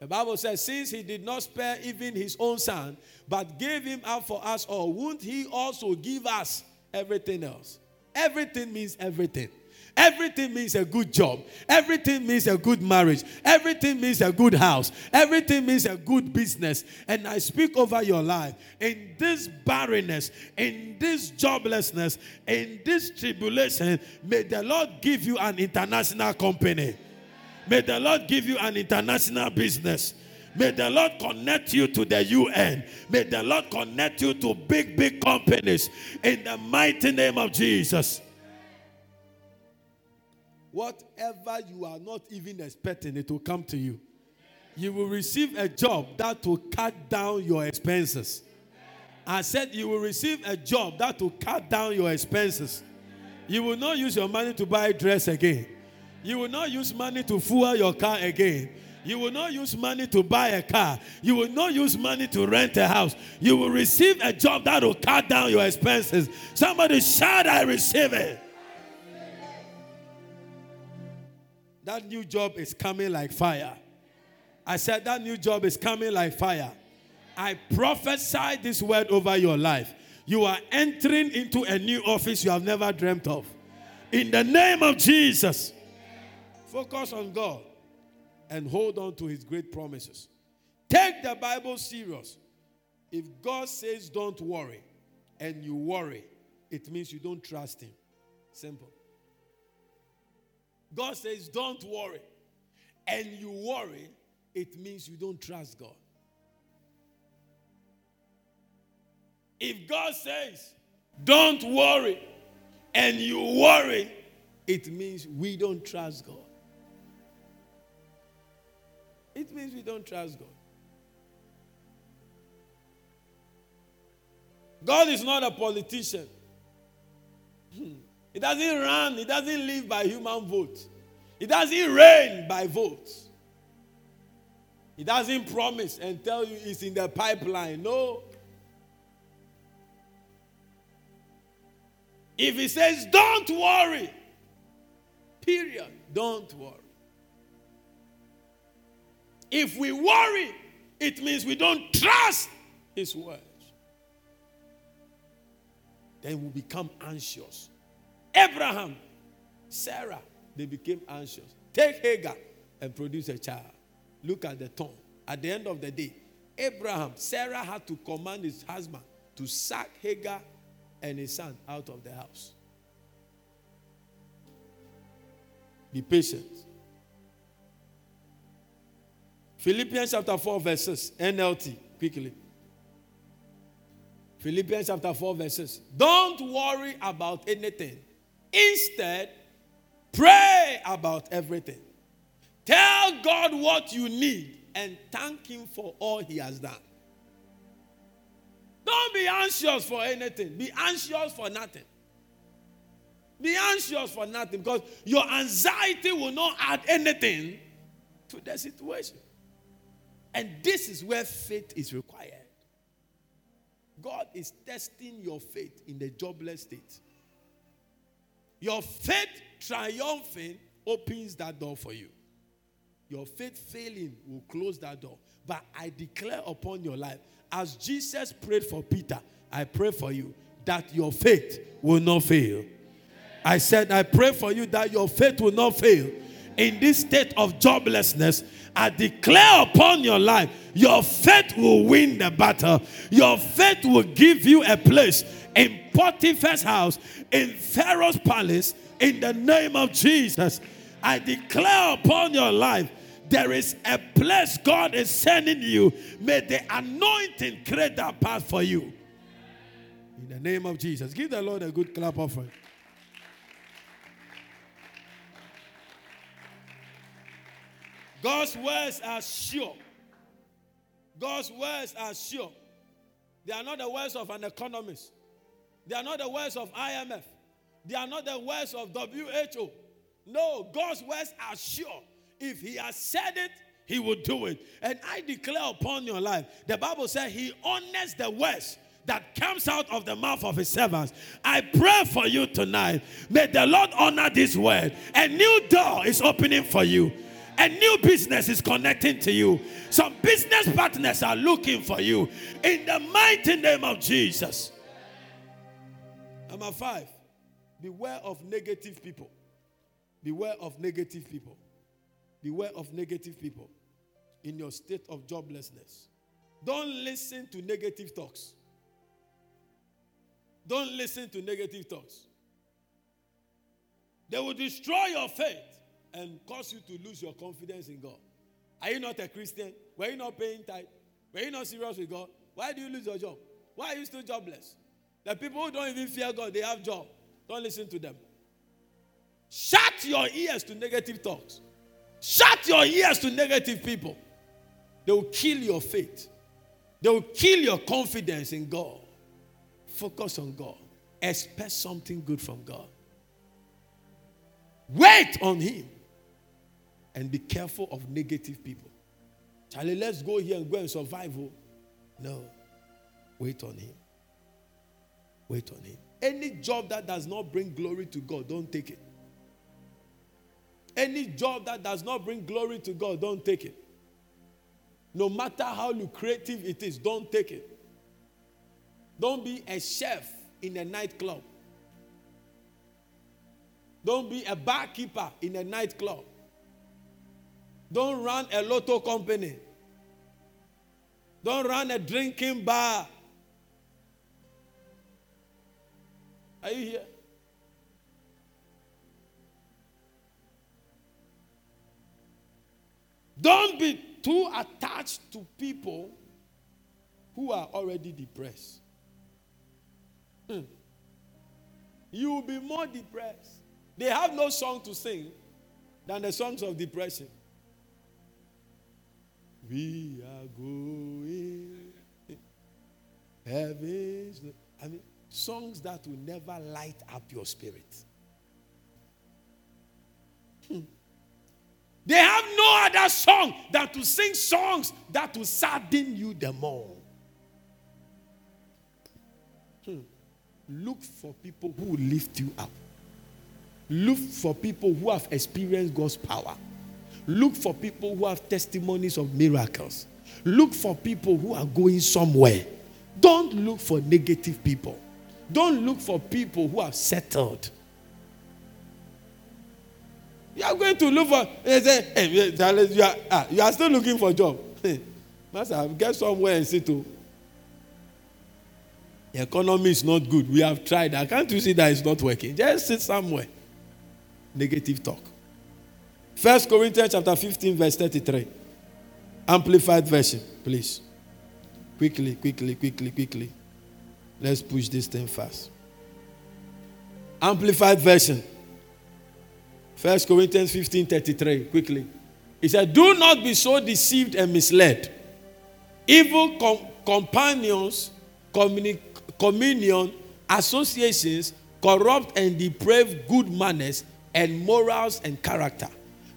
The Bible says, Since he did not spare even his own son, but gave him up for us all, won't he also give us everything else? Everything means everything. Everything means a good job. Everything means a good marriage. Everything means a good house. Everything means a good business. And I speak over your life in this barrenness, in this joblessness, in this tribulation. May the Lord give you an international company. May the Lord give you an international business. May the Lord connect you to the UN. May the Lord connect you to big, big companies in the mighty name of Jesus. whatever you are not even expecting, it will come to you. You will receive a job that will cut down your expenses. I said you will receive a job that will cut down your expenses. You will not use your money to buy dress again. You will not use money to fuel your car again. You will not use money to buy a car. You will not use money to rent a house. You will receive a job that will cut down your expenses. Somebody shout, I receive it. That new job is coming like fire. I said, That new job is coming like fire. I prophesy this word over your life. You are entering into a new office you have never dreamt of. In the name of Jesus, focus on God and hold on to his great promises. Take the Bible serious. If God says don't worry and you worry, it means you don't trust him. Simple. God says don't worry and you worry, it means you don't trust God. If God says don't worry and you worry, it means we don't trust God. It means we don't trust God. God is not a politician. Hmm. He doesn't run, he doesn't live by human vote. He doesn't reign by votes. He doesn't promise and tell you it's in the pipeline. No. If he says, don't worry, period, don't worry. If we worry, it means we don't trust his words. Then we become anxious. Abraham, Sarah, they became anxious. Take Hagar and produce a child. Look at the tongue. At the end of the day, Abraham, Sarah had to command his husband to sack Hagar and his son out of the house. Be patient. Philippians chapter 4, verses, NLT, quickly. Philippians chapter 4, verses. Don't worry about anything. Instead, pray about everything. Tell God what you need and thank Him for all He has done. Don't be anxious for anything. Be anxious for nothing. Be anxious for nothing because your anxiety will not add anything to the situation. And this is where faith is required. God is testing your faith in the jobless state. Your faith triumphing opens that door for you. Your faith failing will close that door. But I declare upon your life, as Jesus prayed for Peter, I pray for you that your faith will not fail. I said, I pray for you that your faith will not fail. In this state of joblessness, I declare upon your life, your faith will win the battle. Your faith will give you a place in Potiphar's house, in Pharaoh's palace, in the name of Jesus. I declare upon your life there is a place God is sending you. May the anointing create that path for you. In the name of Jesus. Give the Lord a good clap offering. God's words are sure. God's words are sure. They are not the words of an economist. They are not the words of IMF. They are not the words of WHO. No, God's words are sure. If He has said it, He will do it. And I declare upon your life, the Bible says He honors the words that comes out of the mouth of His servants. I pray for you tonight. May the Lord honor this word. A new door is opening for you. A new business is connecting to you. Some business partners are looking for you. In the mighty name of Jesus. Number five, beware of negative people. Beware of negative people. Beware of negative people in your state of joblessness. Don't listen to negative talks. Don't listen to negative talks. They will destroy your faith and cause you to lose your confidence in God. Are you not a Christian? Were you not paying tithe? Were you not serious with God? Why do you lose your job? Why are you still jobless? The people who don't even fear God, they have job. Don't listen to them. Shut your ears to negative talks. Shut your ears to negative people. They will kill your faith. They will kill your confidence in God. Focus on God. Expect something good from God. Wait on Him. And be careful of negative people. Charlie, let's go here and go and survive. Oh. No. Wait on Him. Wait on Him. Any job that does not bring glory to God, don't take it. Any job that does not bring glory to God, don't take it. No matter how lucrative it is, don't take it. Don't be a chef in a nightclub. Don't be a barkeeper in a nightclub. Don't run a lotto company. Don't run a drinking bar. Are you here? Don't be too attached to people who are already depressed. Hmm. You will be more depressed. They have no song to sing than the songs of depression. We are going heavens. I mean, songs that will never light up your spirit. Hmm. They have no other song than to sing songs that will sadden you the more. Hmm. Look for people who lift you up. Look for people who have experienced God's power. Look for people who have testimonies of miracles. Look for people who are going somewhere. Don't look for negative people. Don't look for people who have settled. You are going to look for, they say, eh, eh, hey, you, are, ah, you are still looking for a job. Master, get somewhere and sit. Oh. The economy is not good. We have tried. I can't you see that it's not working? Just sit somewhere. Negative talk. First Corinthians chapter 15, verse 33. Amplified version, please. Quickly, quickly, quickly, quickly. Let's push this thing fast. Amplified version. First Corinthians 15 33. Quickly. He said, Do not be so deceived and misled. Evil com- companions, communi- communion, associations corrupt and deprave good manners and morals and character.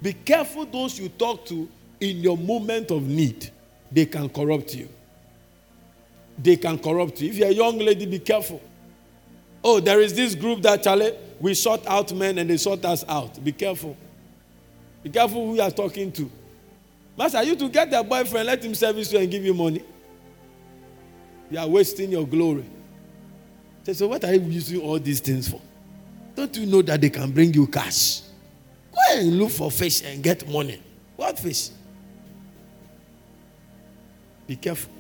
Be careful those you talk to in your moment of need. They can corrupt you. They can corrupt you. If you're a young lady, be careful. Oh, there is this group that, Charlie, we sort out men and they sort us out. Be careful. Be careful who you are talking to. Master, you to get a boyfriend, let him service you and give you money. You are wasting your glory. Say, so what are you using all these things for? Don't you know that they can bring you cash? And look for fish and get money. What fish? Be careful.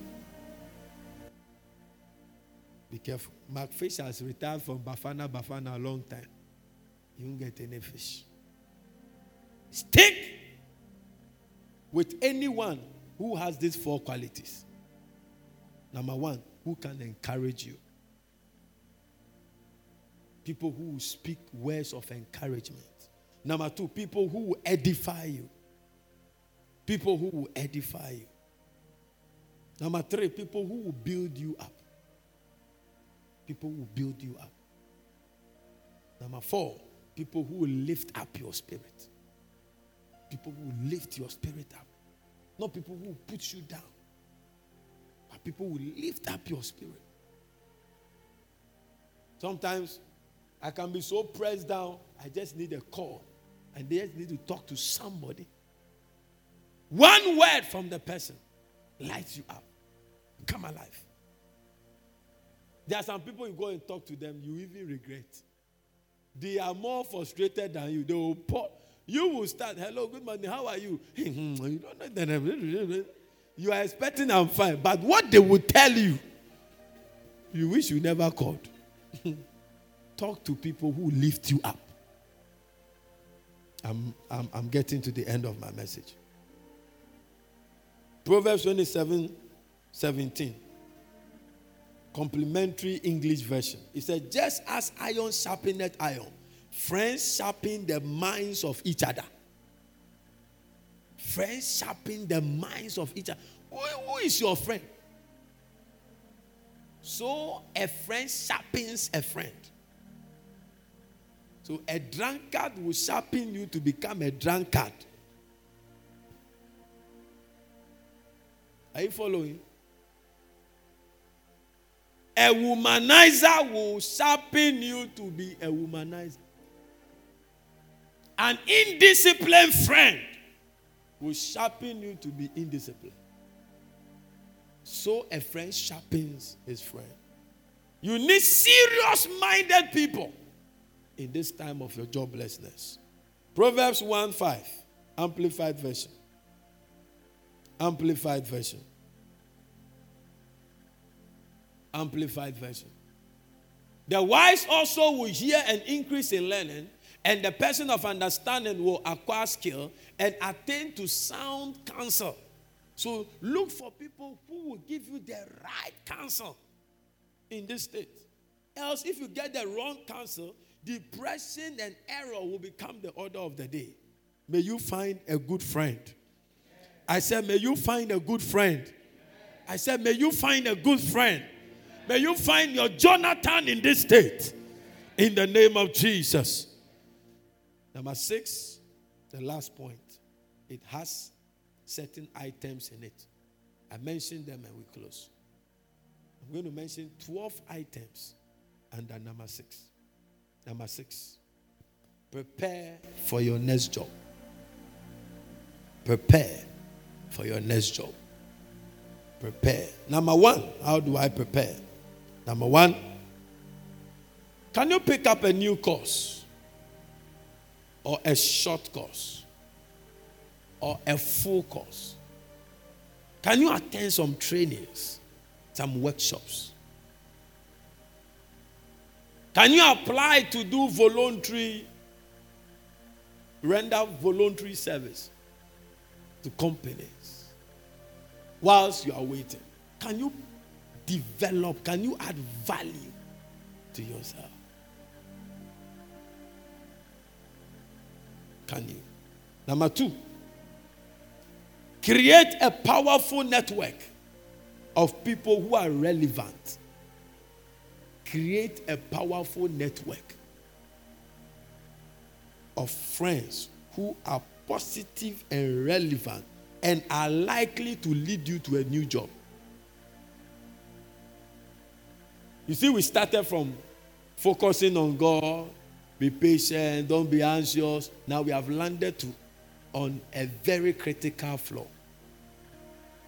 Be careful. Mark Fish has retired from Bafana Bafana a long time. You won't get any fish. Stick with anyone who has these four qualities. Number one, who can encourage you. People who speak words of encouragement. Number two, people who will edify you. People who will edify you. Number three, people who will build you up people who build you up. Number four, people who will lift up your spirit. People who lift your spirit up. Not people who put you down, but people who lift up your spirit. Sometimes I can be so pressed down, I just need a call. And they just need to talk to somebody. One word from the person lights you up. Come alive. There are some people you go and talk to them, you even regret. They are more frustrated than you. They will pour. You will start, hello, good morning, how are you? you don't know You are expecting I'm fine. But what they will tell you, you wish you never called. Talk to people who lift you up. I'm, I'm, I'm getting to the end of my message. Proverbs 27 17 complementary English version. It said, just as iron sharpeneth iron, Friends sharpen the minds of each other. Friends sharpen the minds of each other. Who, who is your friend? So a friend sharpens a friend. So a drunkard will sharpen you to become a drunkard. Are you following? A womanizer will sharpen you to be a womanizer. An indisciplined friend will sharpen you to be indisciplined. So a friend sharpens his friend. You need serious minded people in this time of your joblessness. Proverbs 1 5, Amplified Version. Amplified Version. Amplified Version. The wise also will hear an increase in learning, and the person of understanding will acquire skill and attain to sound counsel. So look for people who will give you the right counsel in this state. Else, if you get the wrong counsel, depression and error will become the order of the day. May you find a good friend. I said, May you find a good friend. I said, May you find a good friend. May you find your Jonathan in this state. In the name of Jesus. Number six, the last point. It has certain items in it. I mentioned them and we close. I'm going to mention 12 items under number six. Number six, prepare for your next job. Prepare for your next job. Prepare. Number one, how do I prepare? Number one, can you pick up a new course or a short course or a full course? Can you attend some trainings, some workshops? Can you apply to do voluntary, render voluntary service to companies whilst you are waiting? Can you develop, can you add value to yourself? Can you? Number two, create a powerful network of people who are relevant create a powerful network of friends who are positive and relevant and are likely to lead you to a new job. You see, we started from focusing on God, be patient, don't be anxious. Now we have landed to on a very critical floor.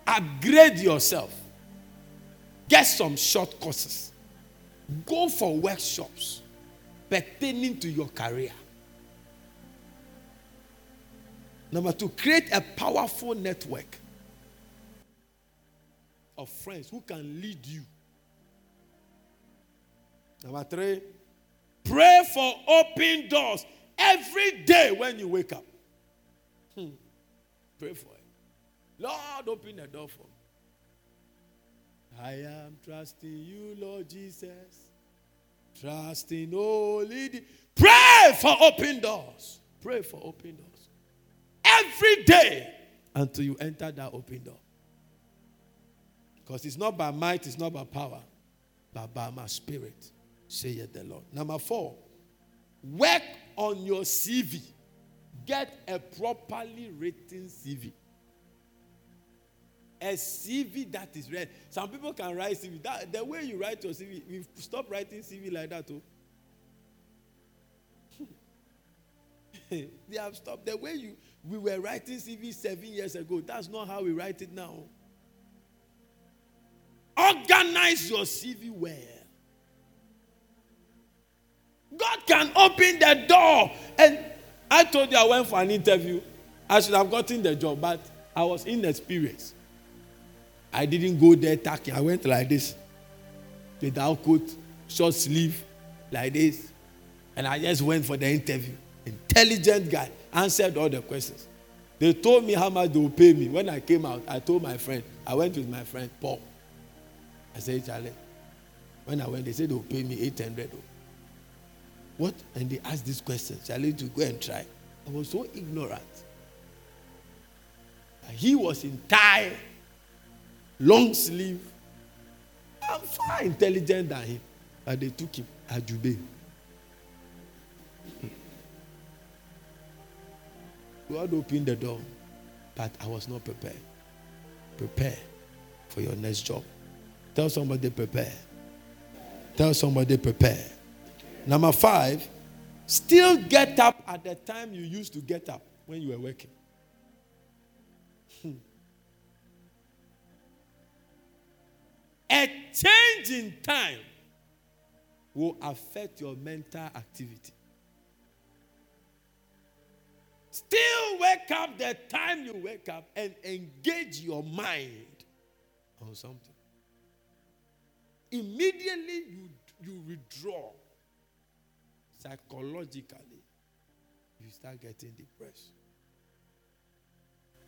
Upgrade yourself. Get some short courses. Go for workshops pertaining to your career. Number two, create a powerful network of friends who can lead you. Number three, pray for open doors every day when you wake up. Hmm. Pray for it. Lord, open the door for me. I am trusting you, Lord Jesus. Trusting only. The... Pray for open doors. Pray for open doors. Every day until you enter that open door. Because it's not by might, it's not by power, but by my spirit, saith the Lord. Number four, work on your CV. Get a properly written CV a CV that is read. Some people can write CV. That, the way you write your CV, we stop writing CV like that too. Oh. they have stopped. The way you we were writing CV seven years ago, that's not how we write it now. Organize your CV well. God can open the door. And I told you I went for an interview. I should have gotten the job, but I was inexperienced. I didn't go there tacking. I went like this. Without coat, short sleeve, like this. And I just went for the interview. Intelligent guy. Answered all the questions. They told me how much they would pay me. When I came out, I told my friend. I went with my friend Paul. I said, Charlie. When I went, they said they would pay me 800. What? And they asked this question. Charlie, to go and try? I was so ignorant. He was in tie, long sleeve. I'm far intelligent than him. But they took him, at Ajube. God opened the door, but I was not prepared. Prepare for your next job. Tell somebody prepare. Tell somebody prepare. Number five, still get up at the time you used to get up when you were working. A change in time will affect your mental activity. Still wake up the time you wake up and engage your mind on something. Immediately you, you withdraw psychologically, you start getting depressed.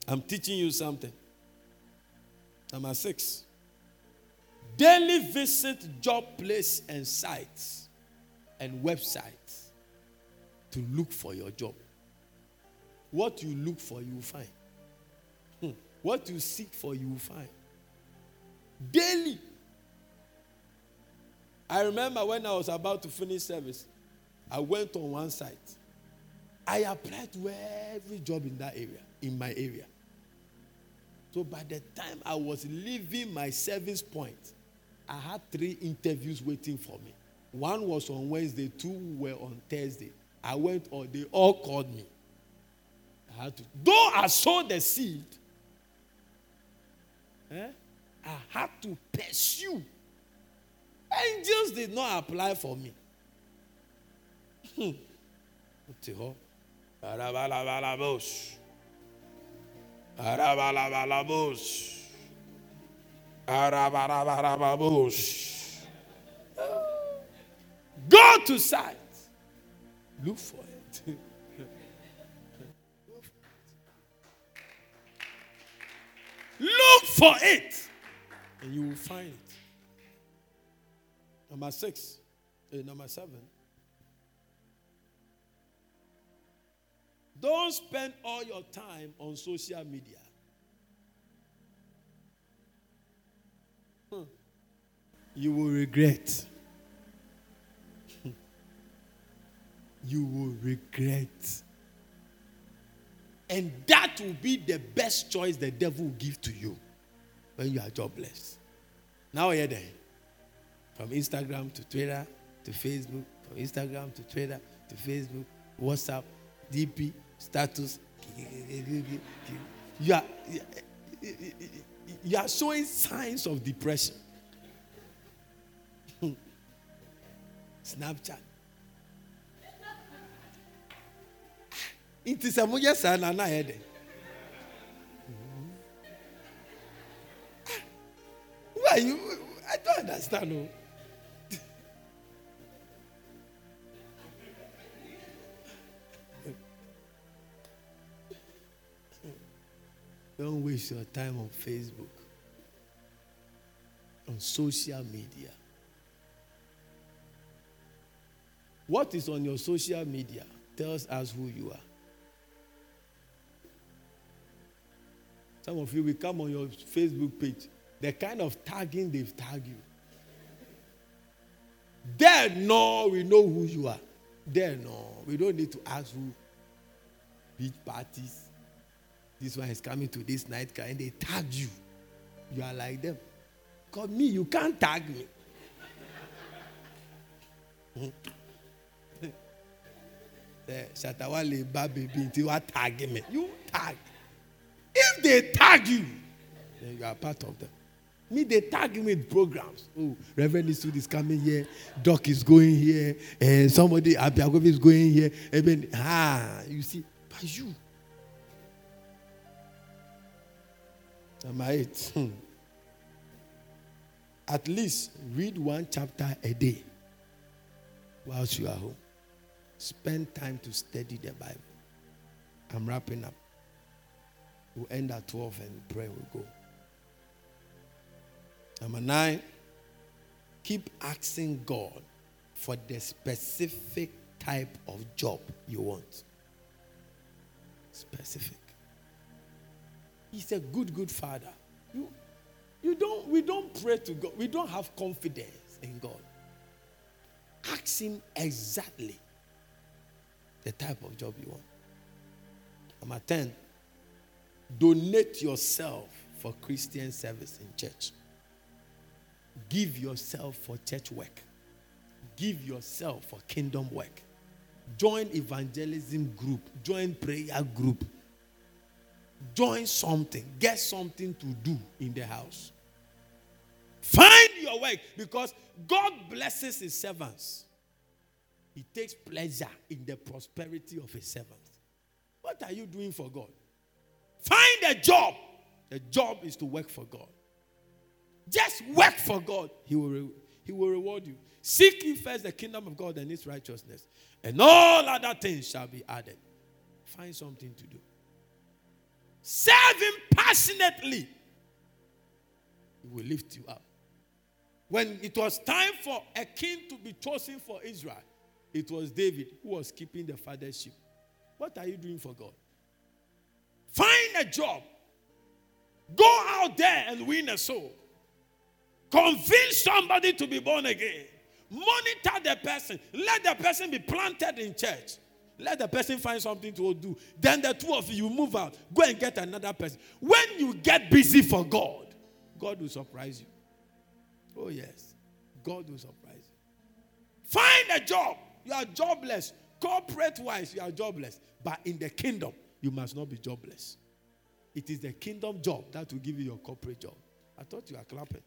I'm teaching you something. Number six. Daily visit job place and sites and websites to look for your job. What you look for, you find. Hmm. What you seek for, you find. Daily. I remember when I was about to finish service, I went on one site. I applied to every job in that area, in my area. So by the time I was leaving my service point, I had three interviews waiting for me. One was on Wednesday, two were on Thursday. I went, or they all called me. I had to, though I sowed the seed, eh, I had to pursue. Angels did not apply for me. Hmm. Go to site. Look for it. Look for it. And you will find it. Number six. Uh, number seven. Don't spend all your time on social media. Hmm. You will regret. you will regret. And that will be the best choice the devil will give to you when you are jobless. Now, you're. From Instagram to Twitter to Facebook, from Instagram to Twitter to Facebook, WhatsApp, DP, status. You are, you are showing signs of depression. Snapchat. nti sɛ moyɛ saa na ayɛ dɛ mm-hmm. ah, why you i don't understand o. Oh. Don't waste your time on Facebook, on social media. What is on your social media tells us who you are. Some of you will come on your Facebook page. The kind of tagging they've tagged you. There, no, we know who you are. There, no, we don't need to ask who. Beach parties. This one is coming to this night, and they tag you. You are like them. Because me, you can't tag me. The Shatta Wale baby you are tagging me. You tag. If they tag you, then you are part of them. Me, they tag me with programs. Oh, Reverend Isud is coming here, Doc is going here, and somebody, Abiagovi is going here. And then, ah, you see, by you. Number eight. Hmm. At least read one chapter a day whilst you are home. Spend time to study the Bible. I'm wrapping up. We'll end at 12 and pray we'll go. Number nine, keep asking God for the specific type of job you want. Specific. He's a good, good father. You, you don't, we don't pray to God. We don't have confidence in God. Ask Him exactly the type of job you want. Number 10, donate yourself for Christian service in church. Give yourself for church work. Give yourself for kingdom work. Join evangelism group. Join prayer group. Join something. Get something to do in the house. Find your work because God blesses his servants. He takes pleasure in the prosperity of his servants. What are you doing for God? Find a job. The job is to work for God. Just work for God. He will, re- he will reward you. Seek ye first the kingdom of God and its righteousness, and all other things shall be added. Find something to do. Serve Him passionately. He will lift you up. When it was time for a king to be chosen for Israel, it was David who was keeping the father's sheep. What are you doing for God? Find a job. Go out there and win a soul. Convince somebody to be born again. Monitor the person. Let the person be planted in church. Let the person find something to do. Then the two of you move out. Go and get another person. When you get busy for God, God will surprise you. Oh, yes. God will surprise you. Find a job. You are jobless. Corporate wise, you are jobless. But in the kingdom, you must not be jobless. It is the kingdom job that will give you your corporate job. I thought you were clapping.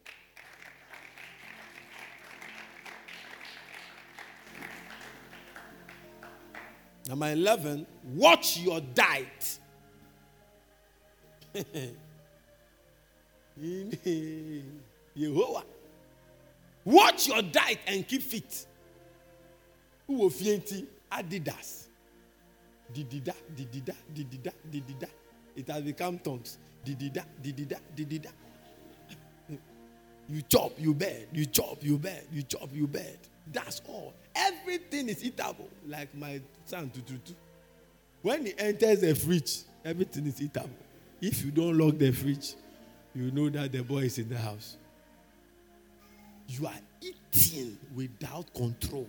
Number 11, watch your diet. Yehovah. Watch your diet and keep fit. Who will fienti? Adidas. Didida, didida, didida, didida. It has become tongues. Didida, didida, didida. You chop, you bed. You chop, you bed. You chop, you bed. That's all. Everything is eatable. Like my son, tututu. When he enters the fridge, everything is eatable. If you don't lock the fridge, you know that the boy is in the house. You are eating without control.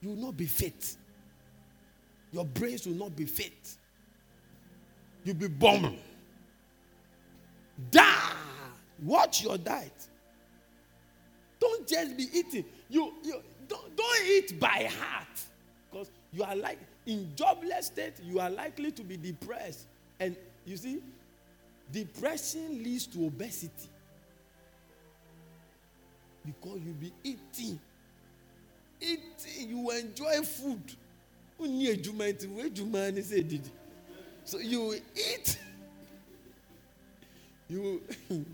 You will not be fit. Your brains will not be fit. You'll be bombing. Da! Watch your diet. Don't just be eating. You, you don't, don't eat by heart. Because you are like in jobless state, you are likely to be depressed. And you see, depression leads to obesity. Because you'll be eating. You enjoy food. So you eat. You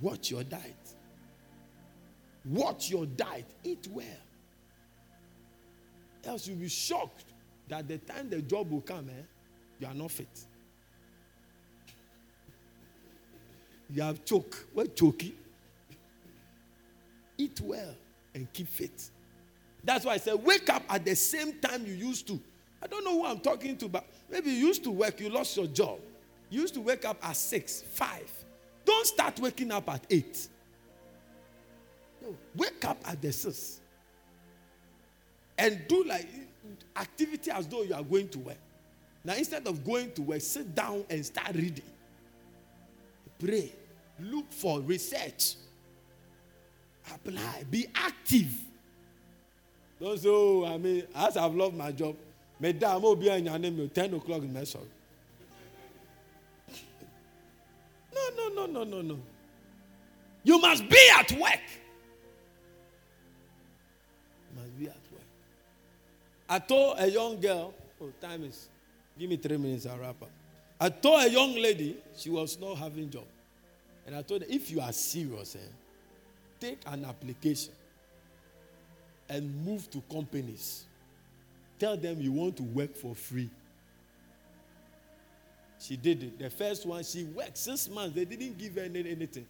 watch your diet. Watch your diet. Eat well. Else you'll be shocked that the time the job will come, eh, you are not fit. You have choke. What choky? Eat well and keep fit. That's why I said wake up at the same time you used to. I don't know who I'm talking to, but maybe you used to work, you lost your job. You used to wake up at six, five. Don't start waking up at eight. No, wake up at the six. And do like activity as though you are going to work. Now, instead of going to work, sit down and start reading. Pray. Look for research. Apply. Be active. Don't say, oh, I mean, as I've loved my job, Madam, will be on 10 o'clock in my sorry. No, no, no, no, no, no. You must be at work. You must be at work. I told a young girl, oh, time is, give me three minutes, I'll wrap up. I told a young lady she was not having job. And I told her, if you are serious, eh, take an application and move to companies. Tell them you want to work for free. She did it. The first one, she worked six months. They didn't give her anything.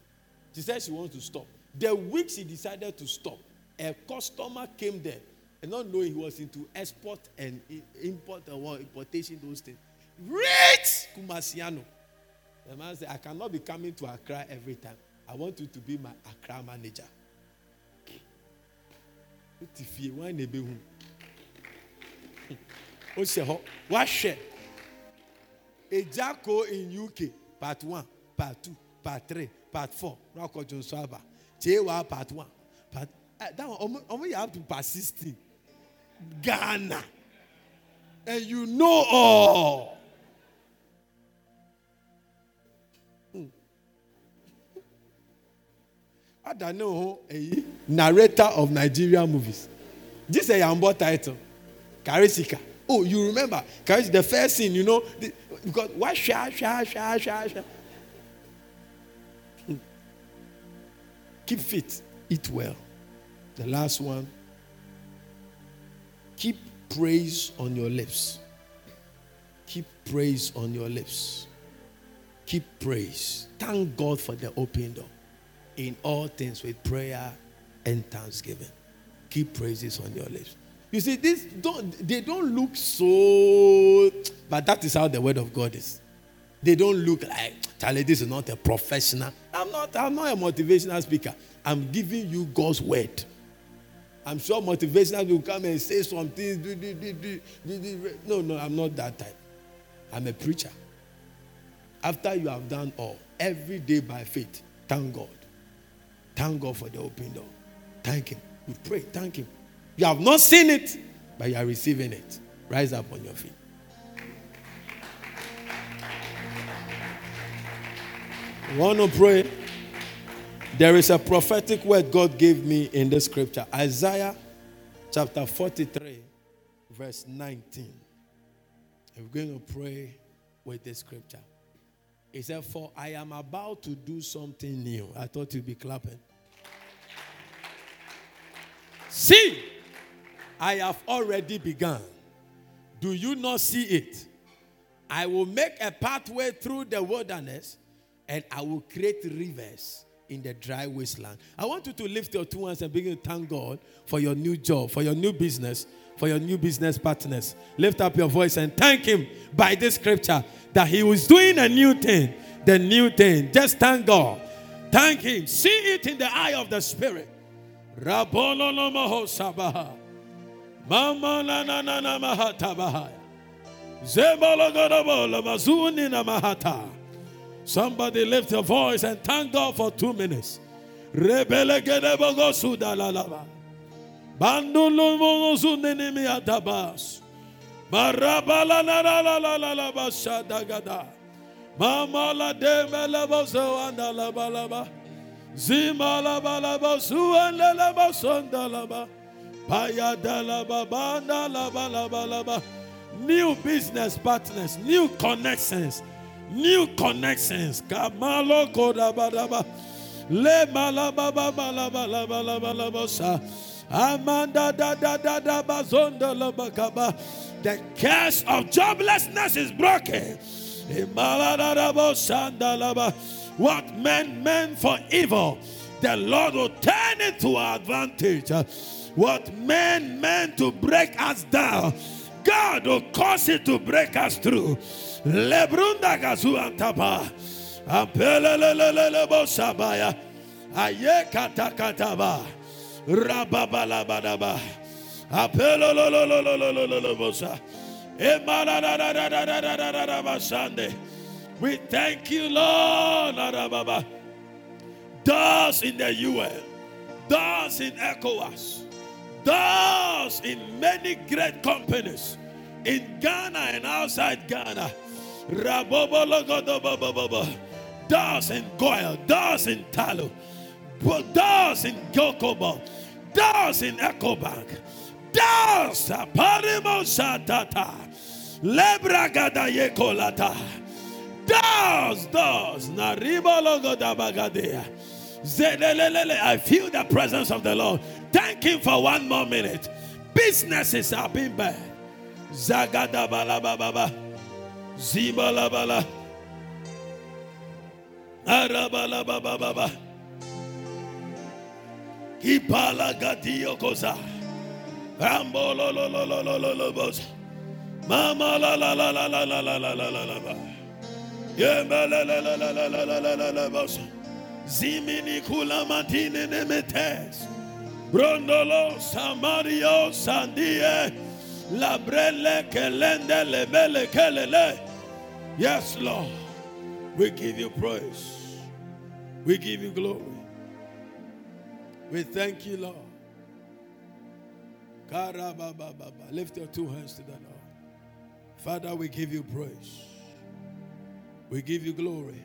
She said she wants to stop. The week she decided to stop, a customer came there and not knowing he was into export and import or importation, those things. Rich Kumasiano. The man said, I cannot be coming to Accra every time. I want you to be my Accra manager. What if you want to ó ṣe hɔ wahwɛ ejako in uk part one part two part three part four rakɔjo nso aba kyeewa part one part uh, that one yɛ up to part sixteen ghana and you know all. Eyi narrator of Nigerian movies. This is a yambo title karisika oh you remember karisika the first scene you know the, because why sha sha sha sha sha. Hmm. Keep fit eat well. The last one. Keep praise on your lips. Keep praise on your lips. Keep praise. Thank god for the open door in all things with prayer and thanksgiving. Keep praises on your lips. You see, this don't they don't look so, but that is how the word of God is. They don't look like Charlie, this is not a professional. I'm not, I'm not a motivational speaker. I'm giving you God's word. I'm sure motivational will come and say something. No, no, I'm not that type. I'm a preacher. After you have done all, every day by faith, thank God. Thank God for the open door. Thank Him. We pray. Thank Him. You have not seen it, but you are receiving it. Rise up on your feet. want to pray? There is a prophetic word God gave me in the scripture Isaiah chapter 43, verse 19. we're going to pray with this scripture. He said, For I am about to do something new. I thought you'd be clapping. See, I have already begun. Do you not see it? I will make a pathway through the wilderness and I will create rivers in the dry wasteland. I want you to lift your two hands and begin to thank God for your new job, for your new business, for your new business partners. Lift up your voice and thank Him by this scripture that He was doing a new thing. The new thing. Just thank God. Thank Him. See it in the eye of the Spirit. Rabololomoho sabaha. Mama la na na na mahatabaha. Zemologorobolo mazuni na mahata. Somebody lift your voice and thank God for two minutes. Rebelegedebogo sudalalaba. Bandulumuzuninimi atabas. Marabala la la la la la la bashadagada. Mama la de melebozo and la la la. Zimalabalaba suandalaba sondalaba. Payadalaba bandalabalabalaba. New business partners, new connections, new connections. Kamalo kodabadaba. Le malababa malabalabalabalaba. Amanda da da da da bazonda labakaba. The curse of joblessness is broken what men meant for evil, the Lord will turn it to our advantage. What men meant to break us down, God will cause it to break us through. Lebrunda gazu antapa. Apelelelelebo sabaya. Aye la Rababalabadaba. Apelelelelelebo sa. Emanadadadadadadadabasande. We thank you, Lord. Doors in the UN, doors in ECOWAS, doors in many great companies in Ghana and outside Ghana. Doors in GOIL, doors in Tullow, doors in Gokobo, doors in EcoBank, doors, Parimo Satata. Lebragada yekolata. Logo dabagadea. I feel the presence of the Lord. Thank Him for one more minute. Businesses are being bad. Zagada balababa. Zibalabala. Arabalababa. Kipala gadio koza. Rambo lo lo lo lo lo lo lo bosa. Mama la la la la la la la la la la la Zimini kula matine nemetes. Brondolo samario sandie. La brele kelende lebele kelele. Yes, Lord. We give you praise. We give you glory. We thank you, Lord. Lift your two hands to the Lord. Father, we give you praise. We give you glory.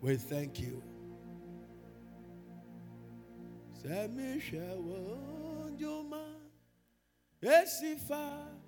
We thank you. Sẹ́mi ṣẹ̀wọ̀n jọmọ, èsì fàá.